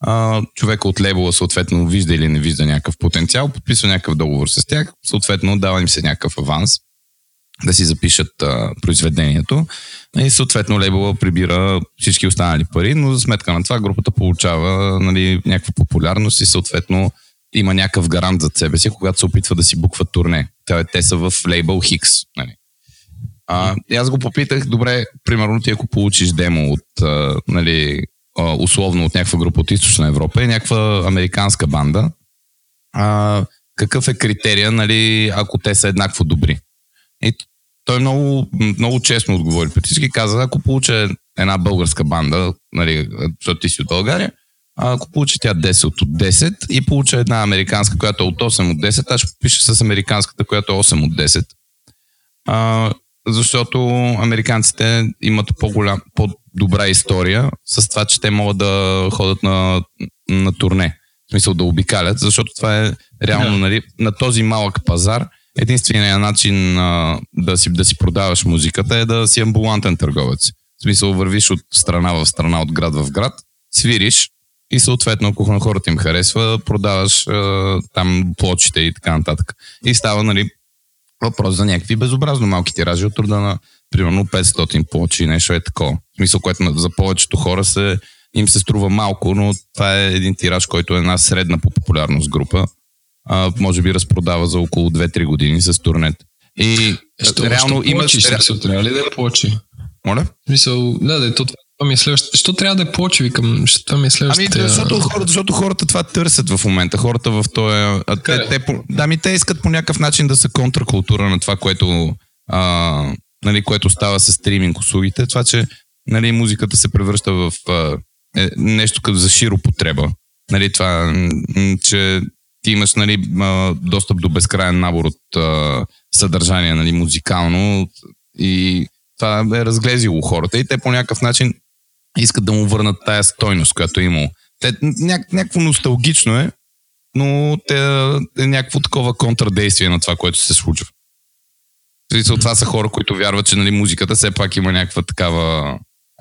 А, човека от лейбъла съответно вижда или не вижда някакъв потенциал, подписва някакъв договор с тях, съответно дава им се някакъв аванс. Да си запишат а, произведението. И съответно лейбъла прибира всички останали пари, но за сметка на това групата получава нали, някаква популярност и съответно има някакъв гарант за себе си, когато се опитва да си буква турне. Те, те са в лейбъл Хикс. Нали. А, и аз го попитах, добре, примерно ти ако получиш демо от, а, нали, а, условно от някаква група от Източна Европа и някаква американска банда, а, какъв е критерия, нали, ако те са еднакво добри? И той много, много честно отговори при всички. Каза, ако получа една българска банда, нали, защото ти си от България, ако получи тя 10 от 10 и получа една американска, която е от 8 от 10, аз ще пиша с американската, която е 8 от 10. А, защото американците имат по-голям, по-добра история с това, че те могат да ходят на, на турне. В смисъл да обикалят, защото това е реално нали, на този малък пазар единственият начин а, да, си, да си продаваш музиката е да си амбулантен търговец. В смисъл вървиш от страна в страна, от град в град, свириш и съответно, ако на хората им харесва, продаваш а, там плочите и така нататък. И става, нали, въпрос за някакви безобразно малки тиражи от труда на примерно 500 плочи, нещо е такова. В смисъл, което за повечето хора се, им се струва малко, но това е един тираж, който е една средна по популярност група а, може би разпродава за около 2-3 години с турнет. И що, реално има... Плачи, смисъл, трябва ли да е плочи? Моля? Смисъл, да, да, то това ми е следващото. Що трябва да е плочи, викам, това ми е следващото. Ами, защото, хората, защото хората това търсят в момента. Хората в този... Те, е? те, по, да, ми те искат по някакъв начин да са контркултура на това, което, а, нали, което става с стриминг услугите. Това, че нали, музиката се превръща в а, е, нещо като за широпотреба. Нали, това, че ти имаш нали, достъп до безкрайен набор от съдържание нали, музикално и това е разглезило хората и те по някакъв начин искат да му върнат тая стойност, която е имало. Те, ня, някакво носталгично е, но те е някакво такова контрадействие на това, което се случва. Това са хора, които вярват, че нали, музиката все пак има някаква такава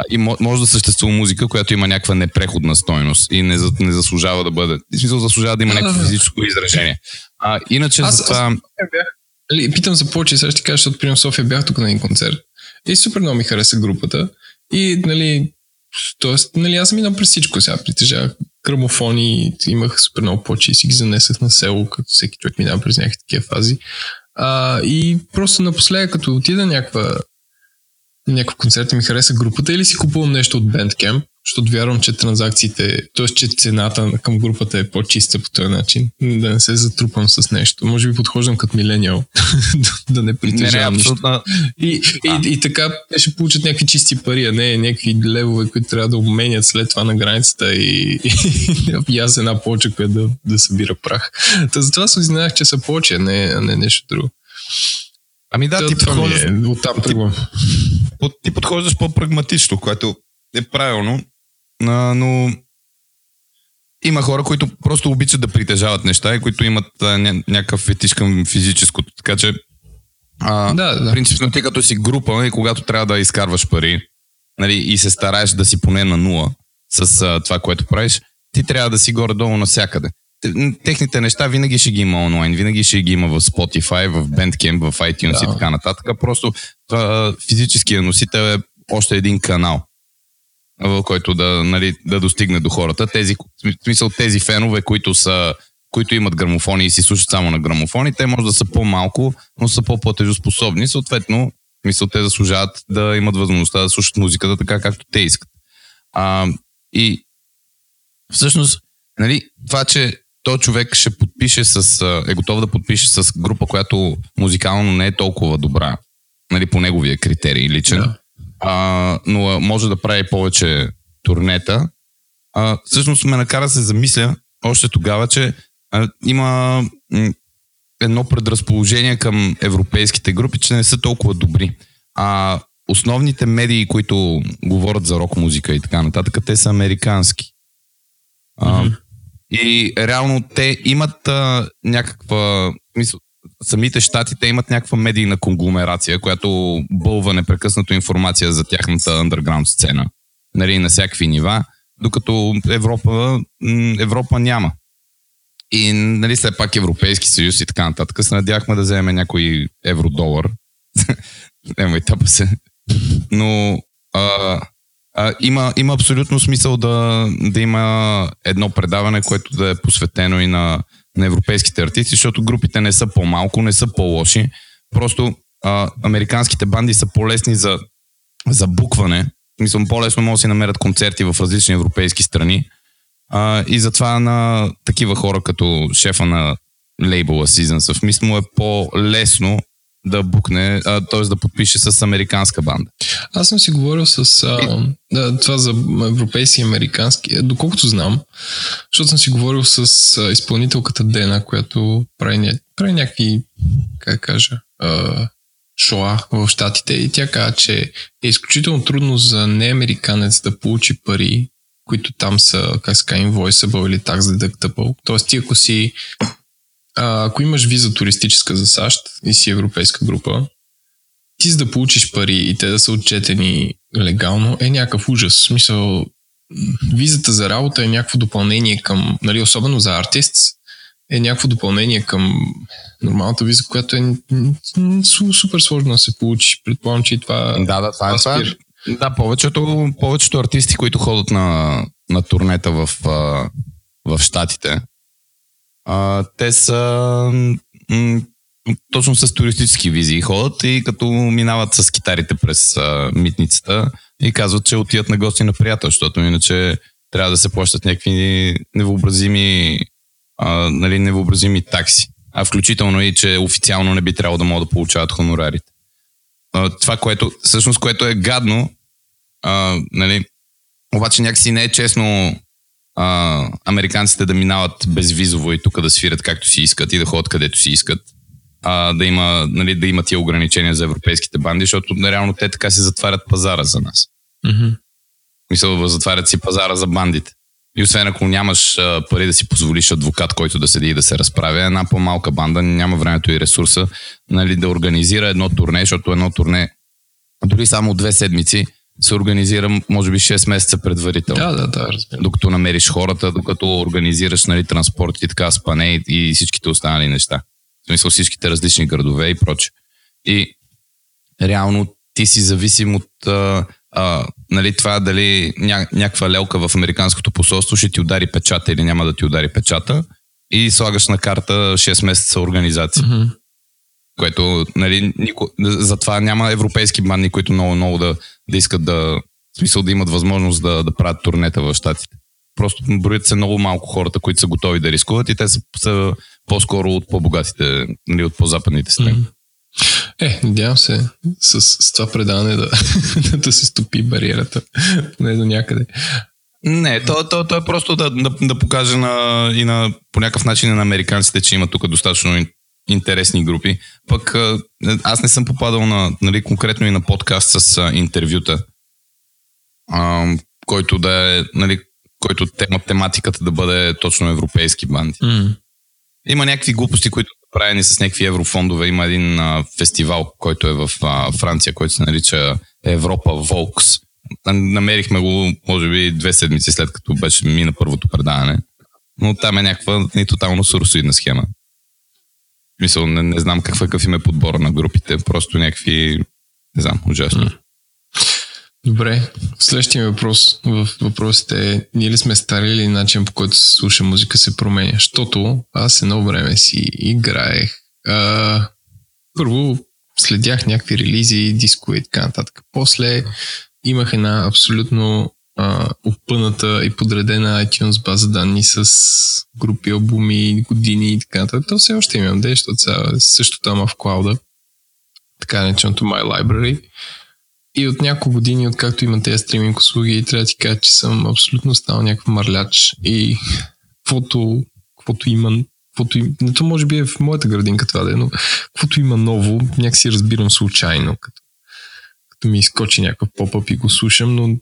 и може да съществува музика, която има някаква непреходна стойност и не, не заслужава да бъде. В смисъл заслужава да има някакво физическо изражение. А, иначе аз, за това... Аз, аз, питам за повече, сега ще ти кажа, защото при София бях тук на един концерт. И супер много ми хареса групата. И, нали, Тоест, нали, аз съм минал през всичко сега. Притежавах грамофони, имах супер много почи и си ги занесах на село, като всеки човек минава през някакви такива фази. А, и просто напоследък, като отида някаква някакъв концерт и ми хареса групата или си купувам нещо от Bandcamp, защото вярвам, че транзакциите, т.е. че цената към групата е по-чиста по този начин, да не се затрупам с нещо. Може би подхождам като милениал, да не притежавам не, нищо. И, и, и, и така ще получат някакви чисти пари, а не някакви левове, които трябва да обменят след това на границата и, и, и аз една поча, която да, да събира прах. Та затова се изненадах, че са почи, а не, не нещо друго. Ами да, ти подхождаш, е, оттам тръгвам. Ти, ти подхождаш по-прагматично, което е правилно, а, но има хора, които просто обичат да притежават неща и които имат а, ня, някакъв фетиш към физическото. Така че, а, да, да. принципно ти като си група и когато трябва да изкарваш пари нали, и се стараеш да си поне на нула с а, това, което правиш, ти трябва да си горе-долу навсякъде техните неща винаги ще ги има онлайн, винаги ще ги има в Spotify, в Bandcamp, в iTunes да. и така нататък. Просто това, физическия носител е още един канал, в който да, нали, да достигне до хората. Тези, в смисъл тези фенове, които са които имат грамофони и си слушат само на грамофони, те може да са по-малко, но са по-платежоспособни. Съответно, мисля, те заслужават да имат възможността да слушат музиката така, както те искат. А, и всъщност, нали, това, че то човек ще подпише с, е готов да подпише с група, която музикално не е толкова добра, нали, по неговия критерий личен, да. а, но може да прави повече турнета. А, всъщност ме накара се замисля още тогава, че а, има м- едно предразположение към европейските групи, че не са толкова добри. А основните медии, които говорят за рок музика и така нататък, те са американски. Mm-hmm. И реално те имат а, някаква... Мисъл, самите щати, те имат някаква медийна конгломерация, която бълва непрекъснато информация за тяхната underground сцена. Нали, на всякакви нива, докато Европа, Европа няма. И нали, след пак Европейски съюз и така нататък се надяхме да вземем някой евро-долар Не, май тапа се. Но а, има, има абсолютно смисъл да, да има едно предаване, което да е посветено и на, на европейските артисти, защото групите не са по-малко, не са по-лоши. Просто а, американските банди са по-лесни за, за букване. Мисля, по-лесно могат да си намерят концерти в различни европейски страни. А, и затова на такива хора като шефа на лейбъла Seasons of Mist му е по-лесно да букне, т.е. да подпише с американска банда. Аз съм си говорил с а, да, това за европейски и американски, доколкото знам, защото съм си говорил с а, изпълнителката Дена, която прави, ня, прави някакви, как кажа, а, шоа в Штатите и тя каза, че е изключително трудно за неамериканец да получи пари, които там са, как се казва, invoiceable или tax deductible. Тоест ти ако си а, ако имаш виза туристическа за САЩ и си европейска група, ти за да получиш пари и те да са отчетени легално е някакъв ужас. В смисъл, визата за работа е някакво допълнение към, нали, особено за артист, е някакво допълнение към нормалната виза, която е супер сложно да се получи. Предполагам, че и това... Да, да, това, е това. Да, повечето, повечето артисти, които ходят на, на турнета в, в Штатите, а, те са точно с туристически визии ходят и като минават с китарите през а, митницата и казват, че отиват на гости на приятел, защото иначе трябва да се плащат някакви невъобразими, а, нали, невъобразими такси. А включително и, че официално не би трябвало да могат да получават хонорарите. А, това, което, всъщност, което е гадно, а, нали, обаче някакси не е честно а, американците да минават безвизово и тук да свирят както си искат и да ходят където си искат. А, да, има, нали, да има тия ограничения за европейските банди, защото реално те така се затварят пазара за нас. Mm-hmm. Мисля, затварят си пазара за бандите. И освен ако нямаш а, пари да си позволиш адвокат, който да седи и да се разправя, една по-малка банда няма времето и ресурса нали, да организира едно турне, защото едно турне дори само две седмици се организира, може би, 6 месеца предварително. Да, да, да, разбира. Докато намериш хората, докато организираш нали, транспорт и така, спане и всичките останали неща. В смисъл всичките различни градове и проче. И реално ти си зависим от а, а, нали, това дали ня, някаква лелка в американското посолство ще ти удари печата или няма да ти удари печата и слагаш на карта 6 месеца организация. Mm-hmm. Което, нали, нико... затова няма европейски банди, които много, много да, да искат да, в смисъл да имат възможност да, да правят турнета в Штатите. Просто броят се много малко хората, които са готови да рискуват и те са, са по-скоро от по-богатите, нали, от по-западните страни. Е, надявам се с, с това предаване да, да се стопи бариерата, поне до някъде. Не, то, то, то е просто да, да, да покаже на, и на, по някакъв начин на американците, че има тук достатъчно интересни групи. Пък аз не съм попадал на, нали, конкретно и на подкаст с интервюта, а, който да е, нали, който тема, тематиката да бъде точно европейски банди. Mm. Има някакви глупости, които са правени с някакви еврофондове. Има един а, фестивал, който е в а, Франция, който се нарича Европа Волкс. Намерихме го, може би, две седмици след като беше мина първото предаване. Но там е някаква ни тотално сурсоидна схема. Мисъл, не, не знам какъв, какъв им е подбора на групите, просто някакви, не знам, ужасно. Добре, следващия въпрос в въпросите е, ние ли сме стари или начин по който се слуша музика се променя? Защото аз едно време си играех. А, първо следях някакви релизи, диско и така нататък. После имах една абсолютно а, опъната и подредена iTunes база данни с групи, албуми, години и така нататък. То все още имам, де, защото сега също там в клауда, така нареченото My Library. И от няколко години, откакто имам тези стриминг услуги, трябва да ти кажа, че съм абсолютно стал някакъв марляч и каквото, каквото има каквото им, то може би е в моята градинка това да е, но каквото има ново, някакси разбирам случайно, като ми изкочи някакъв поп-ъп и го слушам, но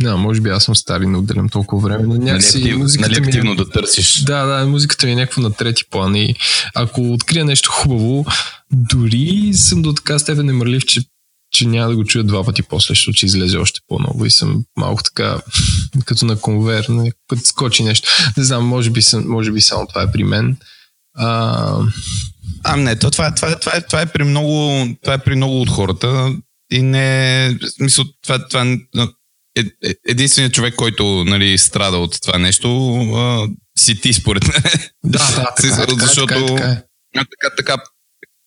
не, може би аз съм стари, не отделям толкова време. Но някакси нали, музиката нали ми... активно да търсиш. Да, да, музиката ми е някакво на трети план и ако открия нещо хубаво, дори съм до така степен немърлив, че че няма да го чуя два пъти после, защото ще излезе още по-ново и съм малко така, като на конвер, като скочи нещо. Не знам, може би, съм, може би само това е при мен. А, А, не, то, това, е- това, е- това, е, това, е при много, това е при много от хората и не е, в смисъл, това, това е, е единственият човек, който нали, страда от това нещо, а, си ти, според мен. да, да, така, е, така, защото така, така, е. Така, така,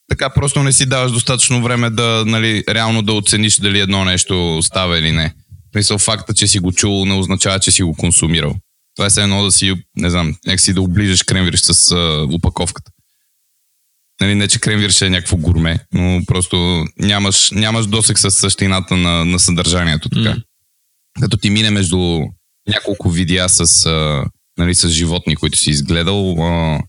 така просто не си даваш достатъчно време да, нали, реално да оцениш дали едно нещо става или не. В Смисъл, факта, че си го чул, не означава, че си го консумирал. Това е все едно да си, не знам, някакси да оближеш кремвирш с а, упаковката. Нали, не, че кремвирш е някакво гурме, но просто нямаш, нямаш досек с същината на, на съдържанието. Така. М. Като ти мине между няколко видеа с, а, нали, с животни, които си изгледал, а,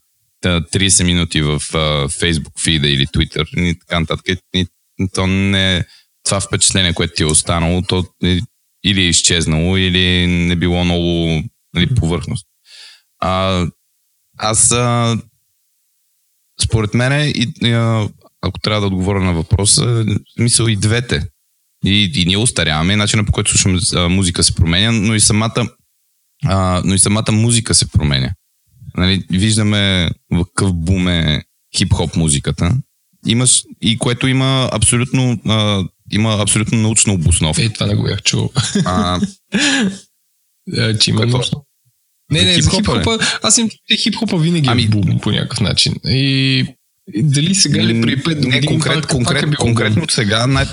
та 30 минути в а, Facebook фида или Twitter и така нататък. И, то не е това впечатление, което ти е останало, то е, или е изчезнало, или не било много нали, повърхност. А, аз а, според мен, и, а, ако трябва да отговоря на въпроса, мисля и двете. И, и ние устаряваме, и начинът по който слушаме а, музика се променя, но и самата, а, но и самата музика се променя. Нали, виждаме в какъв бум е хип-хоп музиката. Имаш, и което има абсолютно, а, има абсолютно научна обосновка. Е, това не го бях чул. А, че има Какво? Не, не, за хип-хопа, аз им че хип-хопа винаги Ами- е бум по някакъв начин. И, и дали сега или при 5 не, години конкрет, пак- пак конкрет, е бил конкретно бум. сега най-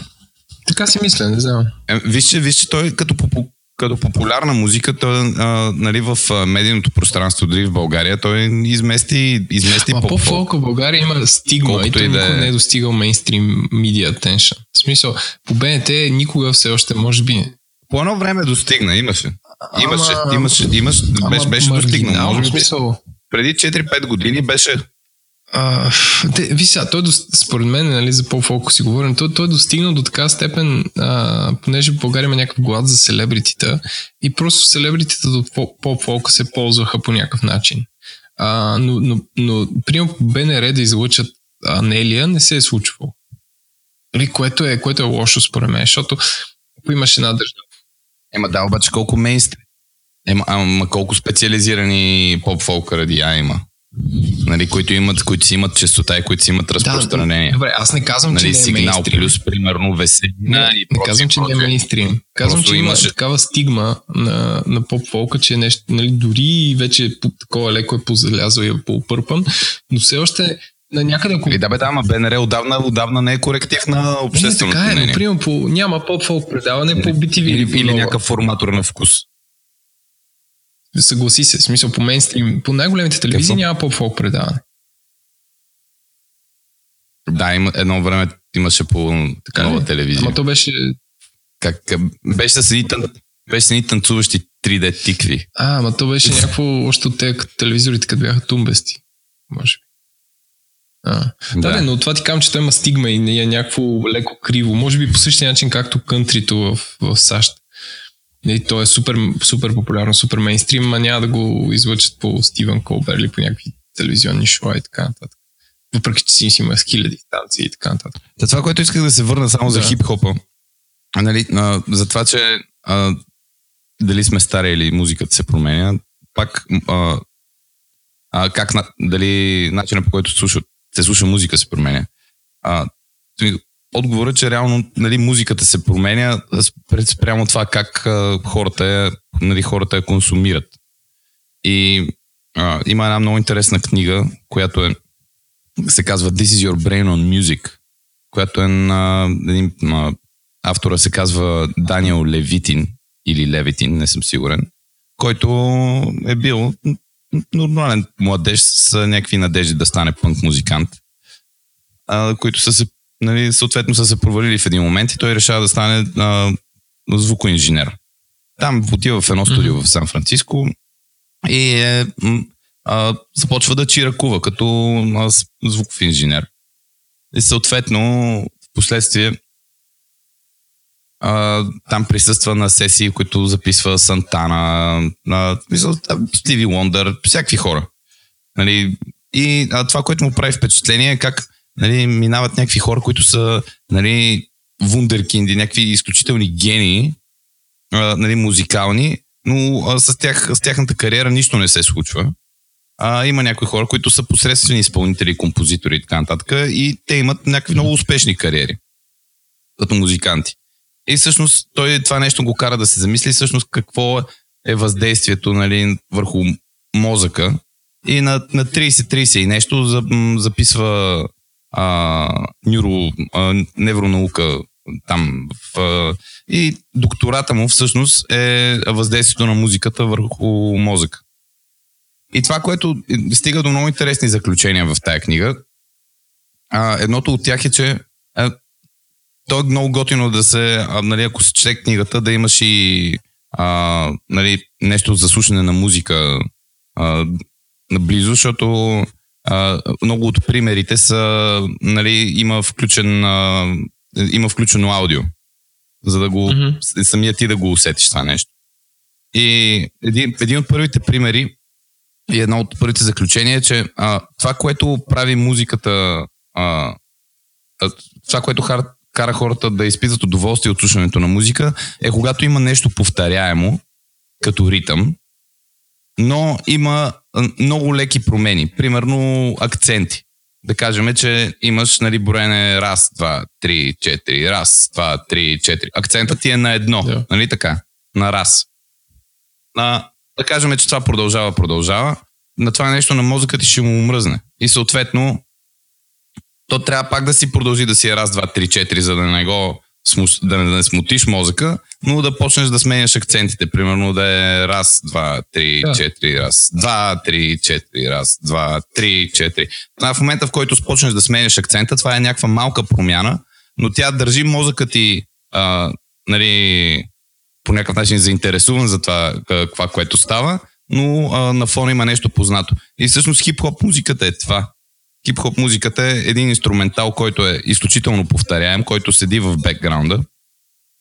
Така си мисля, не знам. Е, вижте, вижте, той като, като популярна музика, той, а, нали, в а, медийното пространство, дори в България, той измести, измести Ма поп-фолк. по-фолк в България има стигма Колкото и той и да е. не е достигал мейнстрим media attention. В смисъл, по БНТ никога все още, може би. По едно време достигна, имаше. Имаше, Ама- имаше, имаше, беше, беше достигнал. Може би смисъл, преди 4-5 години беше А, те, виж сега, той според мен, нали, за по-фолко си говорим, той, той е достигнал до така степен, а, понеже в България има някакъв глад за селебритита и просто селебритите до по- по-фолка се ползваха по някакъв начин. А, но, но, но примерно БНР да излъчат Анелия не се е случвало. Нали, което, е, което е лошо според мен, защото ако имаш една държава, Ема да, обаче колко мейнстрим. Ема, ама колко специализирани поп-фолк радиа има. Нали, които, имат, които си имат частота и които си имат разпространение. добре, аз не казвам, нали, че не е сигнал мейнстрим. плюс, примерно, веселина Не, и не казвам, че не е мейнстрим. Казвам, че има имаше- такава стигма на, на поп-фолка, че е нещо, нали, дори вече е по- такова леко е позалязал и е по-опърпан, но все още на някъде, ако Или да бе, да, ама БНР отдавна, отдавна не е коректив на не, общественото така е, мнение. примерно по, няма поп-фолк предаване по BTV Или, или някакъв форматор на вкус. Съгласи се, в смисъл по мейнстрим, по най-големите телевизии Какво? няма поп-фолк предаване. Да, има, едно време имаше по Така нова ли? телевизия. Ама то беше... Как, беше с едни, тън, беше с едни танцуващи 3D тикви. А, ама то беше някакво още от тези телевизорите, като бяха тумбести. Може би. А. Да, да, но това ти казвам, че той има стигма и не е някакво леко криво. Може би по същия начин, както кънтрито в, в САЩ. И то е супер, супер популярно, супер мейнстрим, а няма да го излъчат по Стивен Колбер или по някакви телевизионни шоу и така нататък. Въпреки, че си има с хиляди станции и така нататък. Та това, което исках да се върна само за Да. хип-хопа, а, нали, а, за това, че а, дали сме стари или музиката се променя, пак а, а, как, дали начинът по който се слуша, се слуша музика се променя. А, отговорът е, че реално нали, музиката се променя спря- спрямо това как а, хората, я, нали, хората я консумират. И а, има една много интересна книга, която е, се казва This is your brain on music, която е на един на, автора се казва Даниел Левитин или Левитин, не съм сигурен, който е бил нормален младеж с някакви надежди да стане пънк музикант, а, които са се, нали, съответно са се провалили в един момент и той решава да стане а, звукоинженер. Там отива в едно студио в Сан Франциско и е, а, започва да чиракува като а, звуков инженер. И съответно, в последствие там присъства на сесии, които записва Сантана, а, мисъл, Стиви Лондър, всякакви хора. Нали, и а, това, което му прави впечатление е как нали, минават някакви хора, които са нали, вундеркинди, някакви изключителни гении, а, нали, музикални, но а, с, тях, с тяхната кариера нищо не се случва. а, има някои хора, които са посредствени изпълнители, композитори и така нататък и те имат някакви много успешни кариери като музиканти. И всъщност той това нещо го кара да се замисли всъщност какво е въздействието нали, върху мозъка. И на, на 30-30 и нещо записва а, нюро, а, невронаука там. В, а, и доктората му всъщност е въздействието на музиката върху мозъка. И това, което стига до много интересни заключения в тая книга, а, едното от тях е, че то е много готино да се, а, нали, ако се чете книгата, да имаш и а, нали, нещо за слушане на музика а, наблизо, защото а, много от примерите са, нали, има, включен, а, има включено аудио, за да го, mm-hmm. самия ти да го усетиш това нещо. И един, един от първите примери и едно от първите заключения е, че а, това, което прави музиката, а, това, което хар, кара хората да изпитват удоволствие от слушането на музика, е когато има нещо повторяемо, като ритъм, но има много леки промени. Примерно акценти. Да кажем, че имаш нали, броене раз, два, три, четири, раз, два, три, четири. Акцентът ти е на едно, yeah. нали така? На раз. На, да кажем, че това продължава, продължава. На това нещо на мозъка ти ще му умръзне. И съответно, то трябва пак да си продължи да си е раз, два, три, четири, за да не го да не, да не смутиш мозъка, но да почнеш да сменяш акцентите. Примерно да е раз, два, три, да. четири, раз, два, три, четири, раз, два, три, четири. Това в момента, в който почнеш да сменяш акцента, това е някаква малка промяна, но тя държи мозъка ти а, нали, по някакъв начин заинтересуван за това, това което става, но а, на фона има нещо познато. И всъщност хип-хоп музиката е това хип-хоп музиката е един инструментал, който е изключително повторяем, който седи в бекграунда,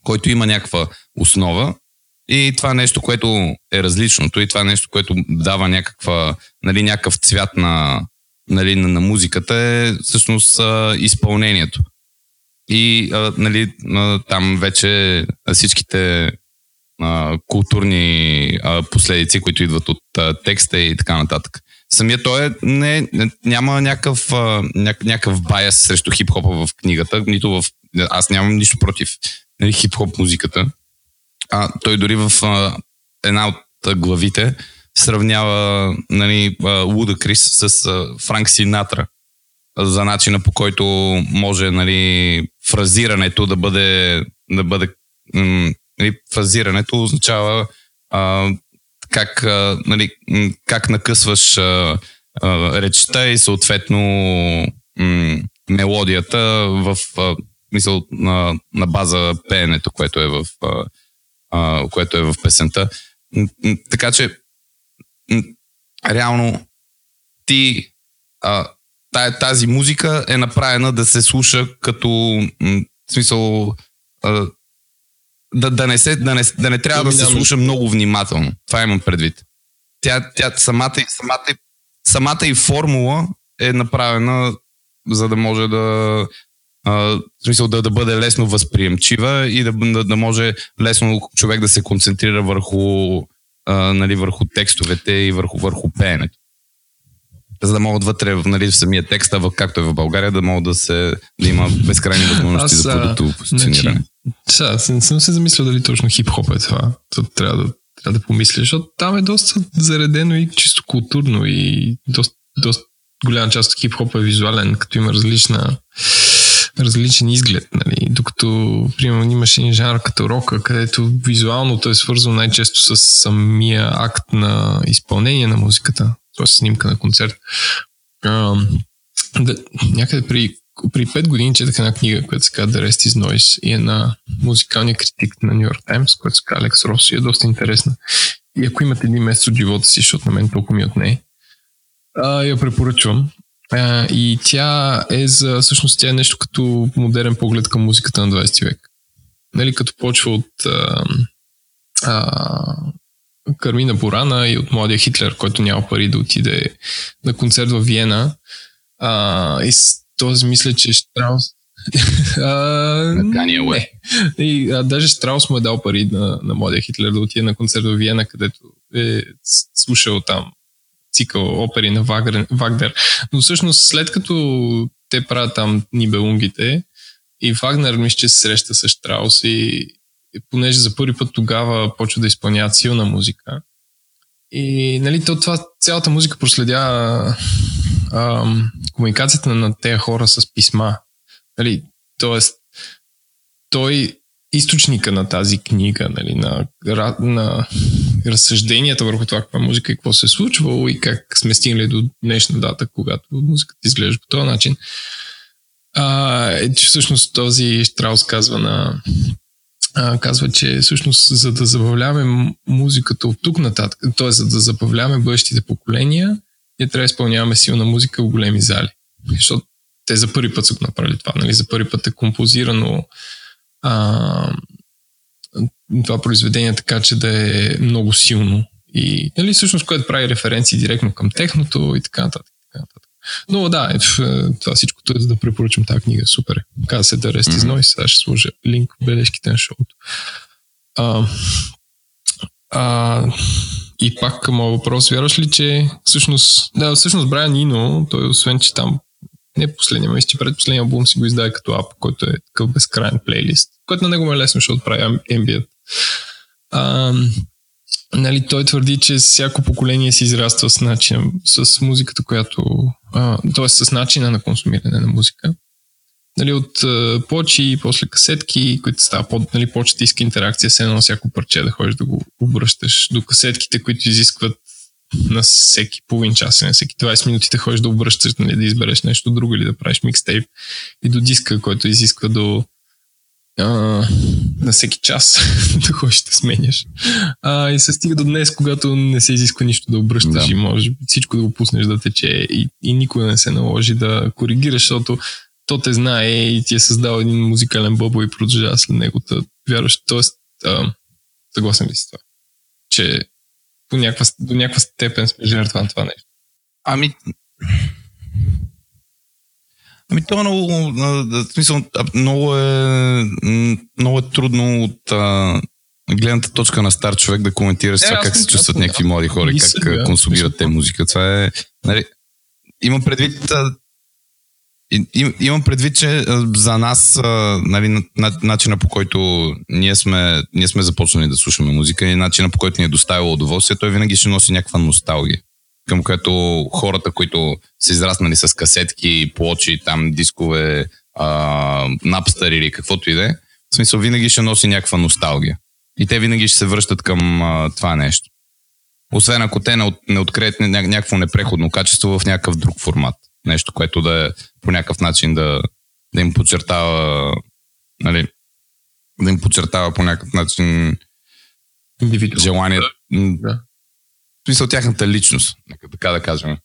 който има някаква основа и това нещо, което е различното и това нещо, което дава някаква, нали, някакъв цвят на, нали, на, на музиката е всъщност изпълнението. И а, нали, там вече всичките а, културни а, последици, които идват от а, текста и така нататък самия той е, не, няма някакъв, а, някакъв байас срещу хип-хопа в книгата, нито в... Аз нямам нищо против нали, хип-хоп музиката. А, той дори в а, една от главите сравнява нали, Луда Крис с а, Франк Синатра за начина по който може нали, фразирането да бъде, да бъде нали, фразирането означава а, как, нали, как накъсваш а, а, речта и съответно м- мелодията в а, мисъл на, на база пеенето, което е в, а, което е в песента. Така че реално ти а, тази музика е направена да се слуша като в смисъл а, да, да, не се, да, не, да не трябва да се слуша много внимателно. Това имам предвид. Тя, тя самата, самата, самата и формула е направена за да може да а, в смисъл да, да бъде лесно възприемчива и да, да, да може лесно човек да се концентрира върху, а, нали, върху текстовете и върху, върху пеенето за да могат вътре нали, в самия текст, както е в България, да могат да, се, да има безкрайни възможности Аз, за продуктово позициониране. Значи, сега, не съм се замислил дали точно хип-хоп е това. То трябва да, трябва да помисля, защото там е доста заредено и чисто културно и доста, доста голяма част от хип-хоп е визуален, като има различна различен изглед, нали? докато, примерно, имаш един жанр като рока, където визуалното е свързано най-често с самия акт на изпълнение на музиката, т.е. снимка на концерт. А, да, някъде при при 5 години четах една книга, която се казва The Rest is Noise и е на музикалния критик на Нью Йорк Таймс, която се казва Алекс Рос и е доста интересна. И ако имате един месец от живота си, защото на мен толкова ми отне, а, я препоръчвам. А, и тя е за, всъщност тя е нещо като модерен поглед към музиката на 20 век. Нали, като почва от а, а, Кармина Борана и от младия Хитлер, който няма пари да отиде на концерт в Виена. А, и този мисля, че Штраус... не. И, а, даже Штраус му е дал пари на, на младия Хитлер да отиде на концерт в Виена, където е слушал там цикъл опери на Вагнер, Вагнер. Но всъщност след като те правят там Нибелунгите и Вагнер мисля, че се среща с Штраус и, и понеже за първи път тогава почва да изпълняват силна музика. И нали, то, това, цялата музика проследя ам, комуникацията на тези хора с писма. Нали, тоест, той източника на тази книга, нали, на, на разсъжденията върху това каква музика и какво се е случвало и как сме стигнали до днешна дата, когато музиката изглежда по този начин. А, е, всъщност този Штраус казва на а, казва, че всъщност за да забавляваме музиката от тук нататък, т.е. за да забавляваме бъдещите поколения, ние трябва да изпълняваме силна музика в големи зали. Защото те за първи път са го направили това. Нали? За първи път е композирано а, това произведение така, че да е много силно. И нали, всъщност, което прави референции директно към техното и така нататък. Така нататък. Но да, е, това всичко е, за да препоръчам тази книга. Супер. Каза се да Rest is Noise. Сега ще сложа линк в бележките на шоуто. А, а, и пак към моят въпрос, вярваш ли, че всъщност, да, всъщност Брайан Ино, той освен, че там не последния, мисля, че предпоследния албум си го издаде като ап, който е такъв безкрайен плейлист, който на него ме е лесно, защото прави ambient. А, нали, той твърди, че всяко поколение се израства с начин, с музиката, която, т.е. с начина на консумиране на музика. Нали, от а, почи, после касетки, които става под, нали, почтийска интеракция, се едно всяко парче да ходиш да го обръщаш, до касетките, които изискват на всеки половин час, на всеки 20 минути да ходиш да обръщаш, нали, да избереш нещо друго или да правиш микстейп и до диска, който изисква до а, на всеки час да ходиш да сменяш. А, и се стига до днес, когато не се изисква нищо да обръщаш да. и можеш всичко да го пуснеш да тече и, и никога не се наложи да коригираш, защото то те знае и ти е създал един музикален бъбъл и продължава след него. Вярваш, тоест, а, съгласен ли си това? Че по някаква, до някаква степен сме жертва на това нещо. Ами, Ами това е много, смисъл, много е, много е трудно от а, гледната точка на стар човек да коментираш е, това как се чувстват да, някакви млади хора и как сега, консумират те музика. Това е, нали, имам предвид, а, им, имам предвид, че за нас нали, начина по който ние сме, ние сме започнали да слушаме музика и начина по който ни е доставило удоволствие, той винаги ще носи някаква носталгия към което хората, които са израснали с касетки, плочи, там дискове, а, напстър или каквото и да е, в смисъл винаги ще носи някаква носталгия. И те винаги ще се връщат към а, това нещо. Освен ако те не, от, не открият някакво непреходно качество в някакъв друг формат. Нещо, което да е по някакъв начин да, да им подчертава нали, да им подчертава по някакъв начин желание да в смисъл тяхната личност, нека така да кажем.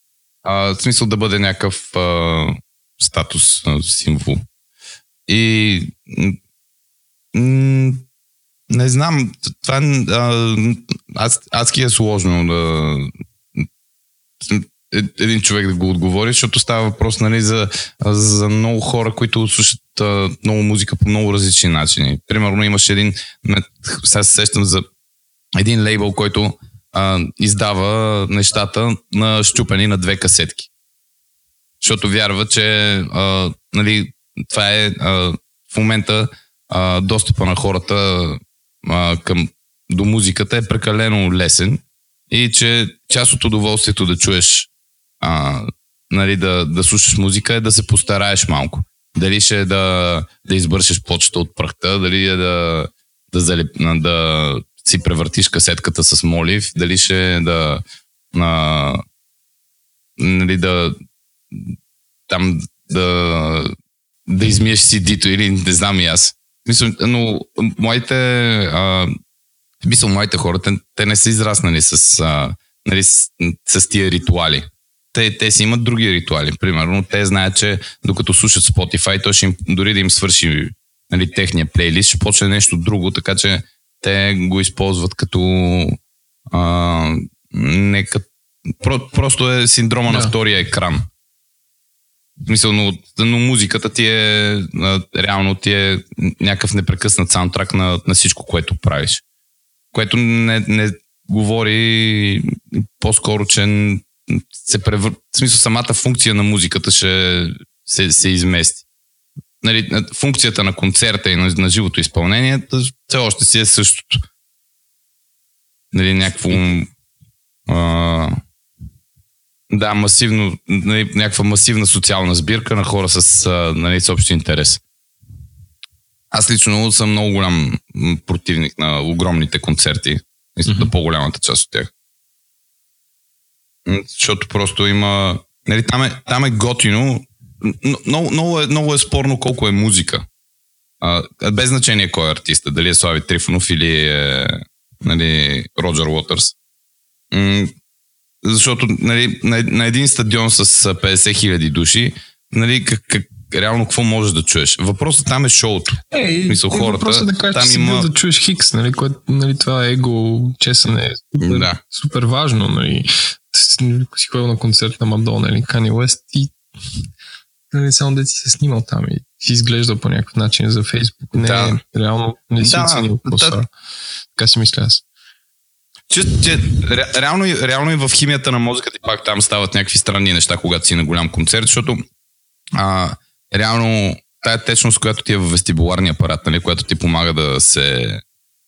А, в смисъл да бъде някакъв а, статус, а, символ. И м- не знам, това а, аз, адски е сложно да е, един човек да го отговори, защото става въпрос нали, за, за много хора, които слушат а, много музика по много различни начини. Примерно имаше един, сега се сещам за един лейбъл, който а, издава нещата на щупени на две касетки. Защото вярва, че а, нали, това е а, в момента а, достъпа на хората а, към, до музиката е прекалено лесен и че част от удоволствието да чуеш а, нали, да, да слушаш музика е да се постараеш малко. Дали ще е да, да избършеш почта от прахта, дали е да, да, залеп, да си превъртиш касетката с молив, дали ще да на, нали, да там да, да измиеш CD-то или не знам и аз. Мисля, но моите а, мисля, моите хора, те, те не са израснали с, а, нали, с, с тия ритуали. Те, те си имат други ритуали. Примерно, те знаят, че докато слушат Spotify, то ще им, дори да им свърши нали, техния плейлист, ще почне нещо друго, така че те го използват като а, не като Про, просто е синдрома да. на втория екран. Мисля, но, но музиката ти е реално ти е някакъв непрекъснат саундтрак на, на всичко, което правиш. Което не, не говори по-скоро, че се превър... в смисъл самата функция на музиката ще се, се измести. Нали, функцията на концерта и на, на живото изпълнение все още си е същото. Нали, някакво а, да, масивно, нали, някаква масивна социална сбирка на хора с, нали, с общ интерес. Аз лично съм много голям противник на огромните концерти. Мисля, mm-hmm. по-голямата част от тях. Защото просто има... Нали, там, е, там е готино. Много, много, е, много е спорно колко е музика. А, без значение кой е артиста. Дали е Слави Трифонов или е нали, Роджер Уотърс. М- защото нали, на, на един стадион с 50 хиляди души, нали, как, как, реално какво можеш да чуеш. Въпросът там е шоуто. Е, Мисъл, хората, въпросът е да кажеш, там че има... да чуеш Хикс, нали, което, нали, това его чесане е супер, да. супер важно. Нали. Ако си ходил на концерт на Мадона или Кани Уест и нали, само да си се снимал там и си изглежда по някакъв начин за Фейсбук. Не, да. реално не си да, оценил да, Така си мисля аз. Че, че, ре, реално, реално и в химията на мозъката и пак там стават някакви странни неща, когато си на голям концерт, защото а, реално тая течност, която ти е в вестибуларния апарат, нали, която ти помага да се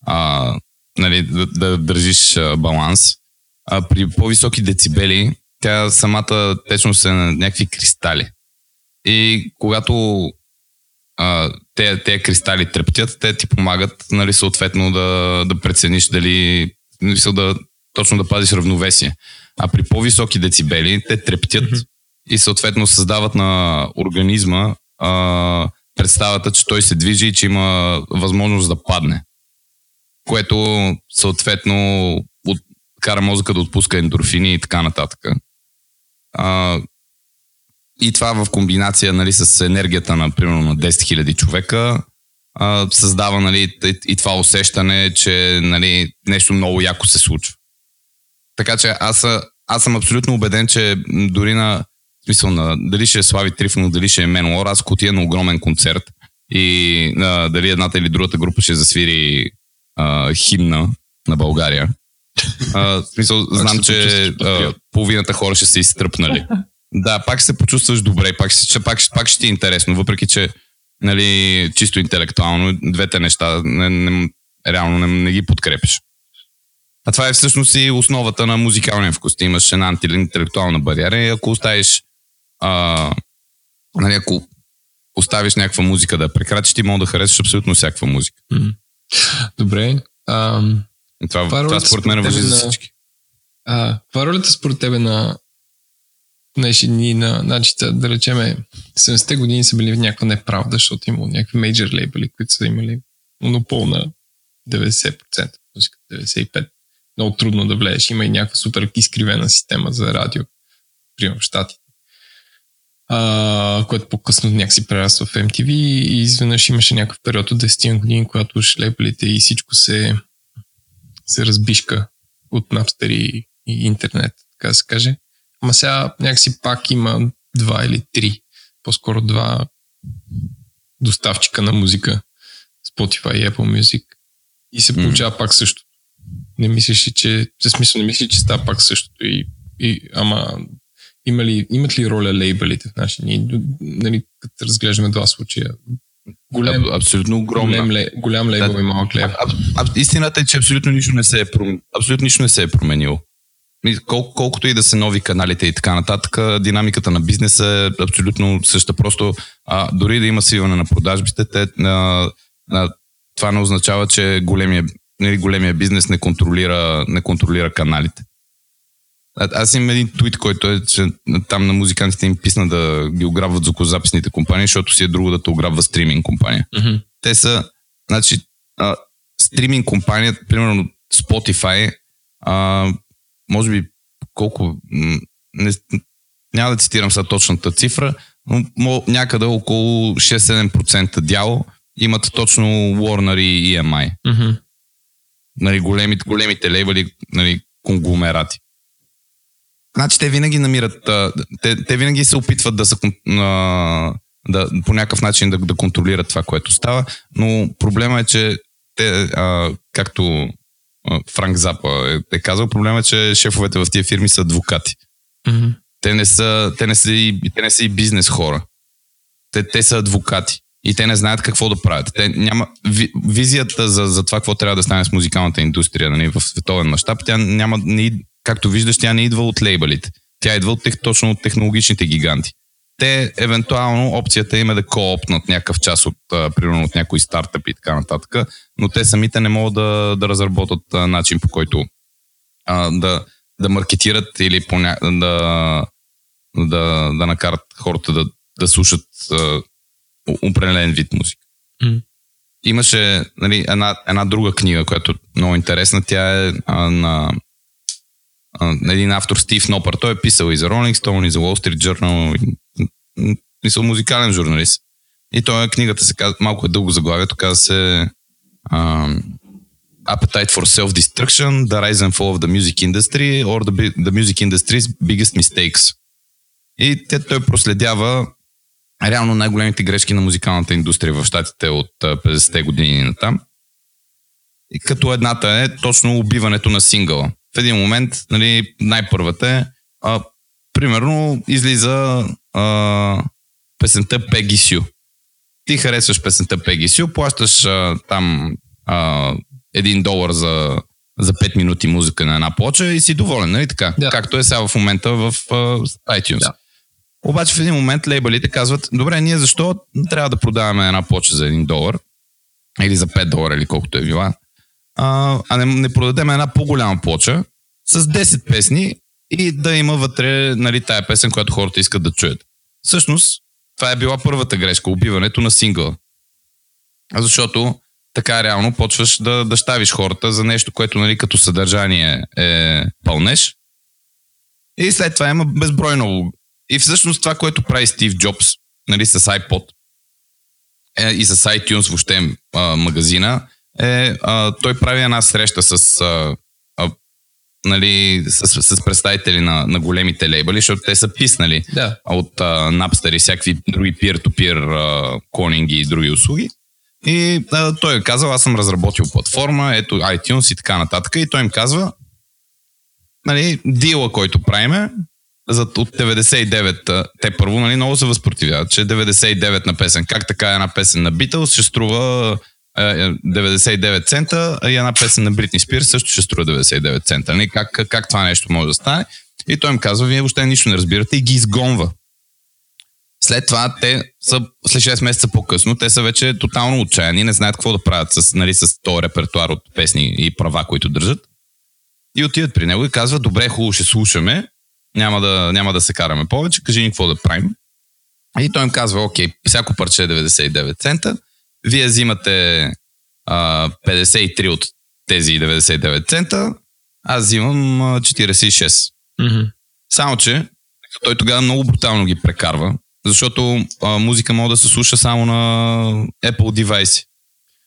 а, нали, да, да държиш а, баланс, а, при по-високи децибели тя самата течност е на някакви кристали. И когато а, те, те кристали трептят, те ти помагат нали, съответно да, да прецениш дали мисъл да точно да пазиш равновесие. А при по-високи децибели те трептят mm-hmm. и съответно създават на организма а, представата, че той се движи и че има възможност да падне. Което съответно от, кара мозъка да отпуска ендорфини и така нататък. А, и това в комбинация нали, с енергията на примерно на 10 000 човека а, създава нали, и, и това усещане, че нали, нещо много яко се случва. Така че аз, аз съм абсолютно убеден, че дори на смисъл на дали ще е Слави Трифонов, дали ще е Менуор, аз отида на огромен концерт и а, дали едната или другата група ще засвири а, химна на България, а, смисъл, знам, че а, половината хора ще се изтръпнали. Да, пак се почувстваш добре, пак, ще, пак, пак ще ти е интересно, въпреки че нали, чисто интелектуално, двете неща не, не, реално не, не ги подкрепиш. А това е всъщност и основата на музикалния вкус. Ти имаш една антиинтелектуална бариера и ако оставиш а, нали, ако оставиш някаква музика да прекрачиш, ти мога да харесаш абсолютно всякаква музика. Добре. Ам... Това, това, това според мен въжи за всички. А, каква ролята според тебе на днешни дни на, значи, да речеме, 70-те години са били в някаква неправда, защото имало някакви мейджор лейбли, които са имали монопол на 90%, 95%. Много трудно да влезеш. Има и някаква супер изкривена система за радио, примерно в Штатите. Което по-късно някакси прераства в MTV и изведнъж имаше някакъв период от 10 години, когато шлепелите и всичко се, се разбишка от напстери и интернет, така да се каже. Ама сега някакси пак има два или три, по-скоро два доставчика на музика, Spotify и Apple Music. И се получава mm. пак същото. Не мислиш, че, в смисъл, не мислиш, че става пак същото. И, и, ама, има ли, имат ли роля лейбелите в наши Ние, нали, като разглеждаме два случая, Голям, а, абсолютно огромен. Голям, голям лейбъл да, и малък лейбъл. истината е, че абсолютно нищо не се е, абсолютно нищо не се е променило. Кол, колкото и да са нови каналите и така нататък, динамиката на бизнеса е абсолютно съща. Просто а, дори да има свиване на продажбите, те, а, а, това не означава, че големия, нали, големия бизнес не контролира, не контролира каналите. А, аз имам един твит, който е, че там на музикантите им писна да ги ограбват звукозаписните компании, защото си е друго да те ограбва стриминг компания. Mm-hmm. Те са, значи, а, стриминг компания, примерно Spotify, а, може би колко, не, няма да цитирам сега точната цифра, но някъде около 6-7% дяло имат точно Warner и EMI. Mm-hmm. Нали, големите, големите лейбъли, нали, конгломерати. Значи те винаги намират, те, те винаги се опитват да, са, да по някакъв начин да, да контролират това, което става, но проблема е, че те, а, както Франк Запа е, е казал, проблема е, че шефовете в тия фирми са адвокати. Мгм. Те не са, те не са, и, те не са и бизнес хора. Те, те са адвокати. И те не знаят какво да правят. Те няма, ви, визията за, за това какво трябва да стане с музикалната индустрия нали, в световен мащаб, тя няма, не, както виждаш, тя не идва от лейбълите. Тя идва от, тех- точно от технологичните гиганти. Те, евентуално, опцията им е да коопнат някакъв част от, примерно, от някои стартъпи и така нататък, но те самите не могат да, да разработят начин по който а, да, да маркетират или поня... да, да, да накарат хората да, да слушат а, определен вид музика. М. Имаше нали, една, една друга книга, която е много интересна. Тя е а, на, а, на един автор Стив Нопър. Той е писал и за Rolling Stone, и за Wall Street Journal, и, мисъл музикален журналист. И той книгата се казва, малко е дълго заглавието, казва се а, Appetite for Self-Destruction, The Rise and Fall of the Music Industry or the, the Music Industry's Biggest Mistakes. И те, той проследява реално най-големите грешки на музикалната индустрия в щатите от а, 50-те години на там. И като едната е точно убиването на сингъла. В един момент, нали, най-първата е, а, примерно, излиза а, песента Peggy Sue. Ти харесваш песента Peggy Sue, плащаш а, там а, един долар за, за 5 минути музика на една плоча и си доволен, нали така? Да. Както е сега в момента в а, iTunes. Да. Обаче в един момент лейбълите казват, добре, ние защо трябва да продаваме една плоча за 1 долар или за 5 долара или колкото е била, а, а не, не продадем една по-голяма плоча с 10 песни и да има вътре нали, тая песен, която хората искат да чуят. Всъщност, това е била първата грешка, убиването на сингъла. Защото така реално почваш да, да ставиш хората за нещо, което нали, като съдържание е пълнеш. И след това има безбройно. И всъщност това, което прави Стив Джобс нали, с iPod е, и с iTunes въобще а, магазина, е, а, той прави една среща с, а, нали, с, с представители на, на големите лейбъли, защото те са писнали Да. от а, Napster и всякакви други peer-to-peer а, клонинги и други услуги. И а, той е казал, аз съм разработил платформа, ето iTunes и така нататък. И той им казва, нали, дила, който правиме, за, от 99, а, те първо нали, много се възпротивяват, че 99 на песен. Как така една песен на Beatles ще струва 99 цента, а и една песен на Бритни Спирс също ще струва 99 цента. Нали? Как, как това нещо може да стане? И той им казва, вие въобще нищо не разбирате и ги изгонва. След това те са, след 6 месеца по-късно, те са вече тотално отчаяни, не знаят какво да правят с, нали, с този репертуар от песни и права, които държат. И отиват при него и казват, добре, хубаво, ще слушаме, няма да, няма да се караме повече, кажи ни какво да правим. И той им казва, окей, всяко парче е 99 цента, вие взимате а, 53 от тези 99 цента, аз взимам а, 46. Мгм. Само, че той тогава много брутално ги прекарва, защото а, музика може да се слуша само на Apple девайси.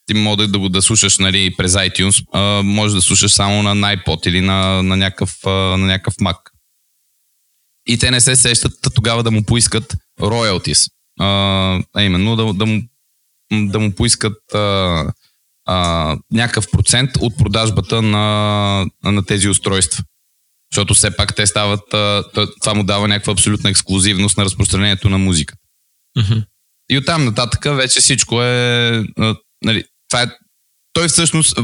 Ти може да го да слушаш нали, през iTunes, а, може да слушаш само на iPod или на, на, някакъв, а, на някакъв Mac. И те не се сещат тогава да му поискат royalties. А, а именно да, да, му, да му поискат а, а, някакъв процент от продажбата на, на тези устройства. Защото все пак те стават, а, това му дава някаква абсолютна ексклюзивност на разпространението на музика. Мгм. И оттам нататък вече всичко е, а, нали, това е, той всъщност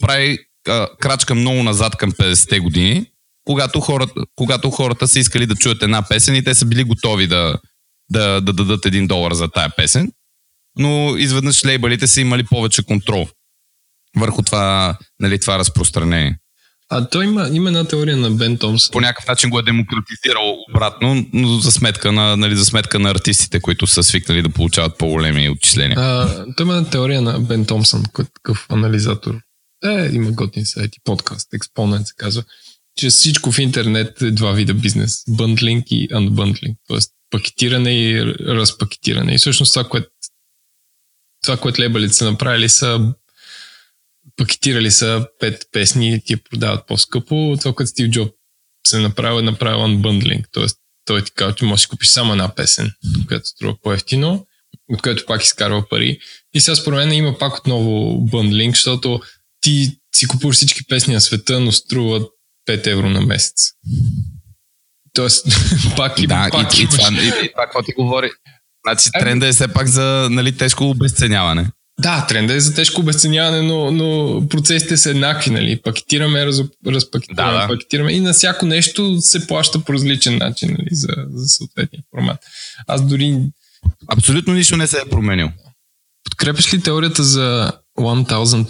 прави а, крачка много назад към 50-те години, когато хората, когато хората са искали да чуят една песен и те са били готови да, да, да дадат един долар за тая песен, но изведнъж лейбълите са имали повече контрол върху това, нали, това разпространение. А той има, има една теория на Бен Томс. по някакъв начин го е демократизирал обратно, но за сметка на, нали, за сметка на артистите, които са свикнали да получават по-големи отчисления. А, той има една теория на Бен Томсън, който е такъв анализатор. Е, има готин сайт и подкаст, Exponent се казва, че всичко в интернет е два вида бизнес. Бъндлинг и unbundling. Тоест пакетиране и разпакетиране. И всъщност това, което това, което лейбълите са направили са пакетирали са пет песни и ти я продават по-скъпо. Това, което Стив Джоб се направил, е направил unbundling. Тоест той ти казва, че можеш да купиш само една песен, която струва по-ефтино, от което пак изкарва пари. И сега според мен има пак отново бъндлинг, защото ти си купуваш всички песни на света, но струват 5 евро на месец. Тоест, пак и Да, пак и, и, това, и, и това, какво ти говори. Значи тренда е все пак за нали, тежко обесценяване. Да, тренда е за тежко обесценяване, но, но процесите са еднакви, нали? Пакетираме, раз, разпакетираме, Да, да. пакетираме и на всяко нещо се плаща по различен начин, нали? За, за съответния формат. Аз дори Абсолютно нищо не се е променил. Подкрепяш ли теорията за 1000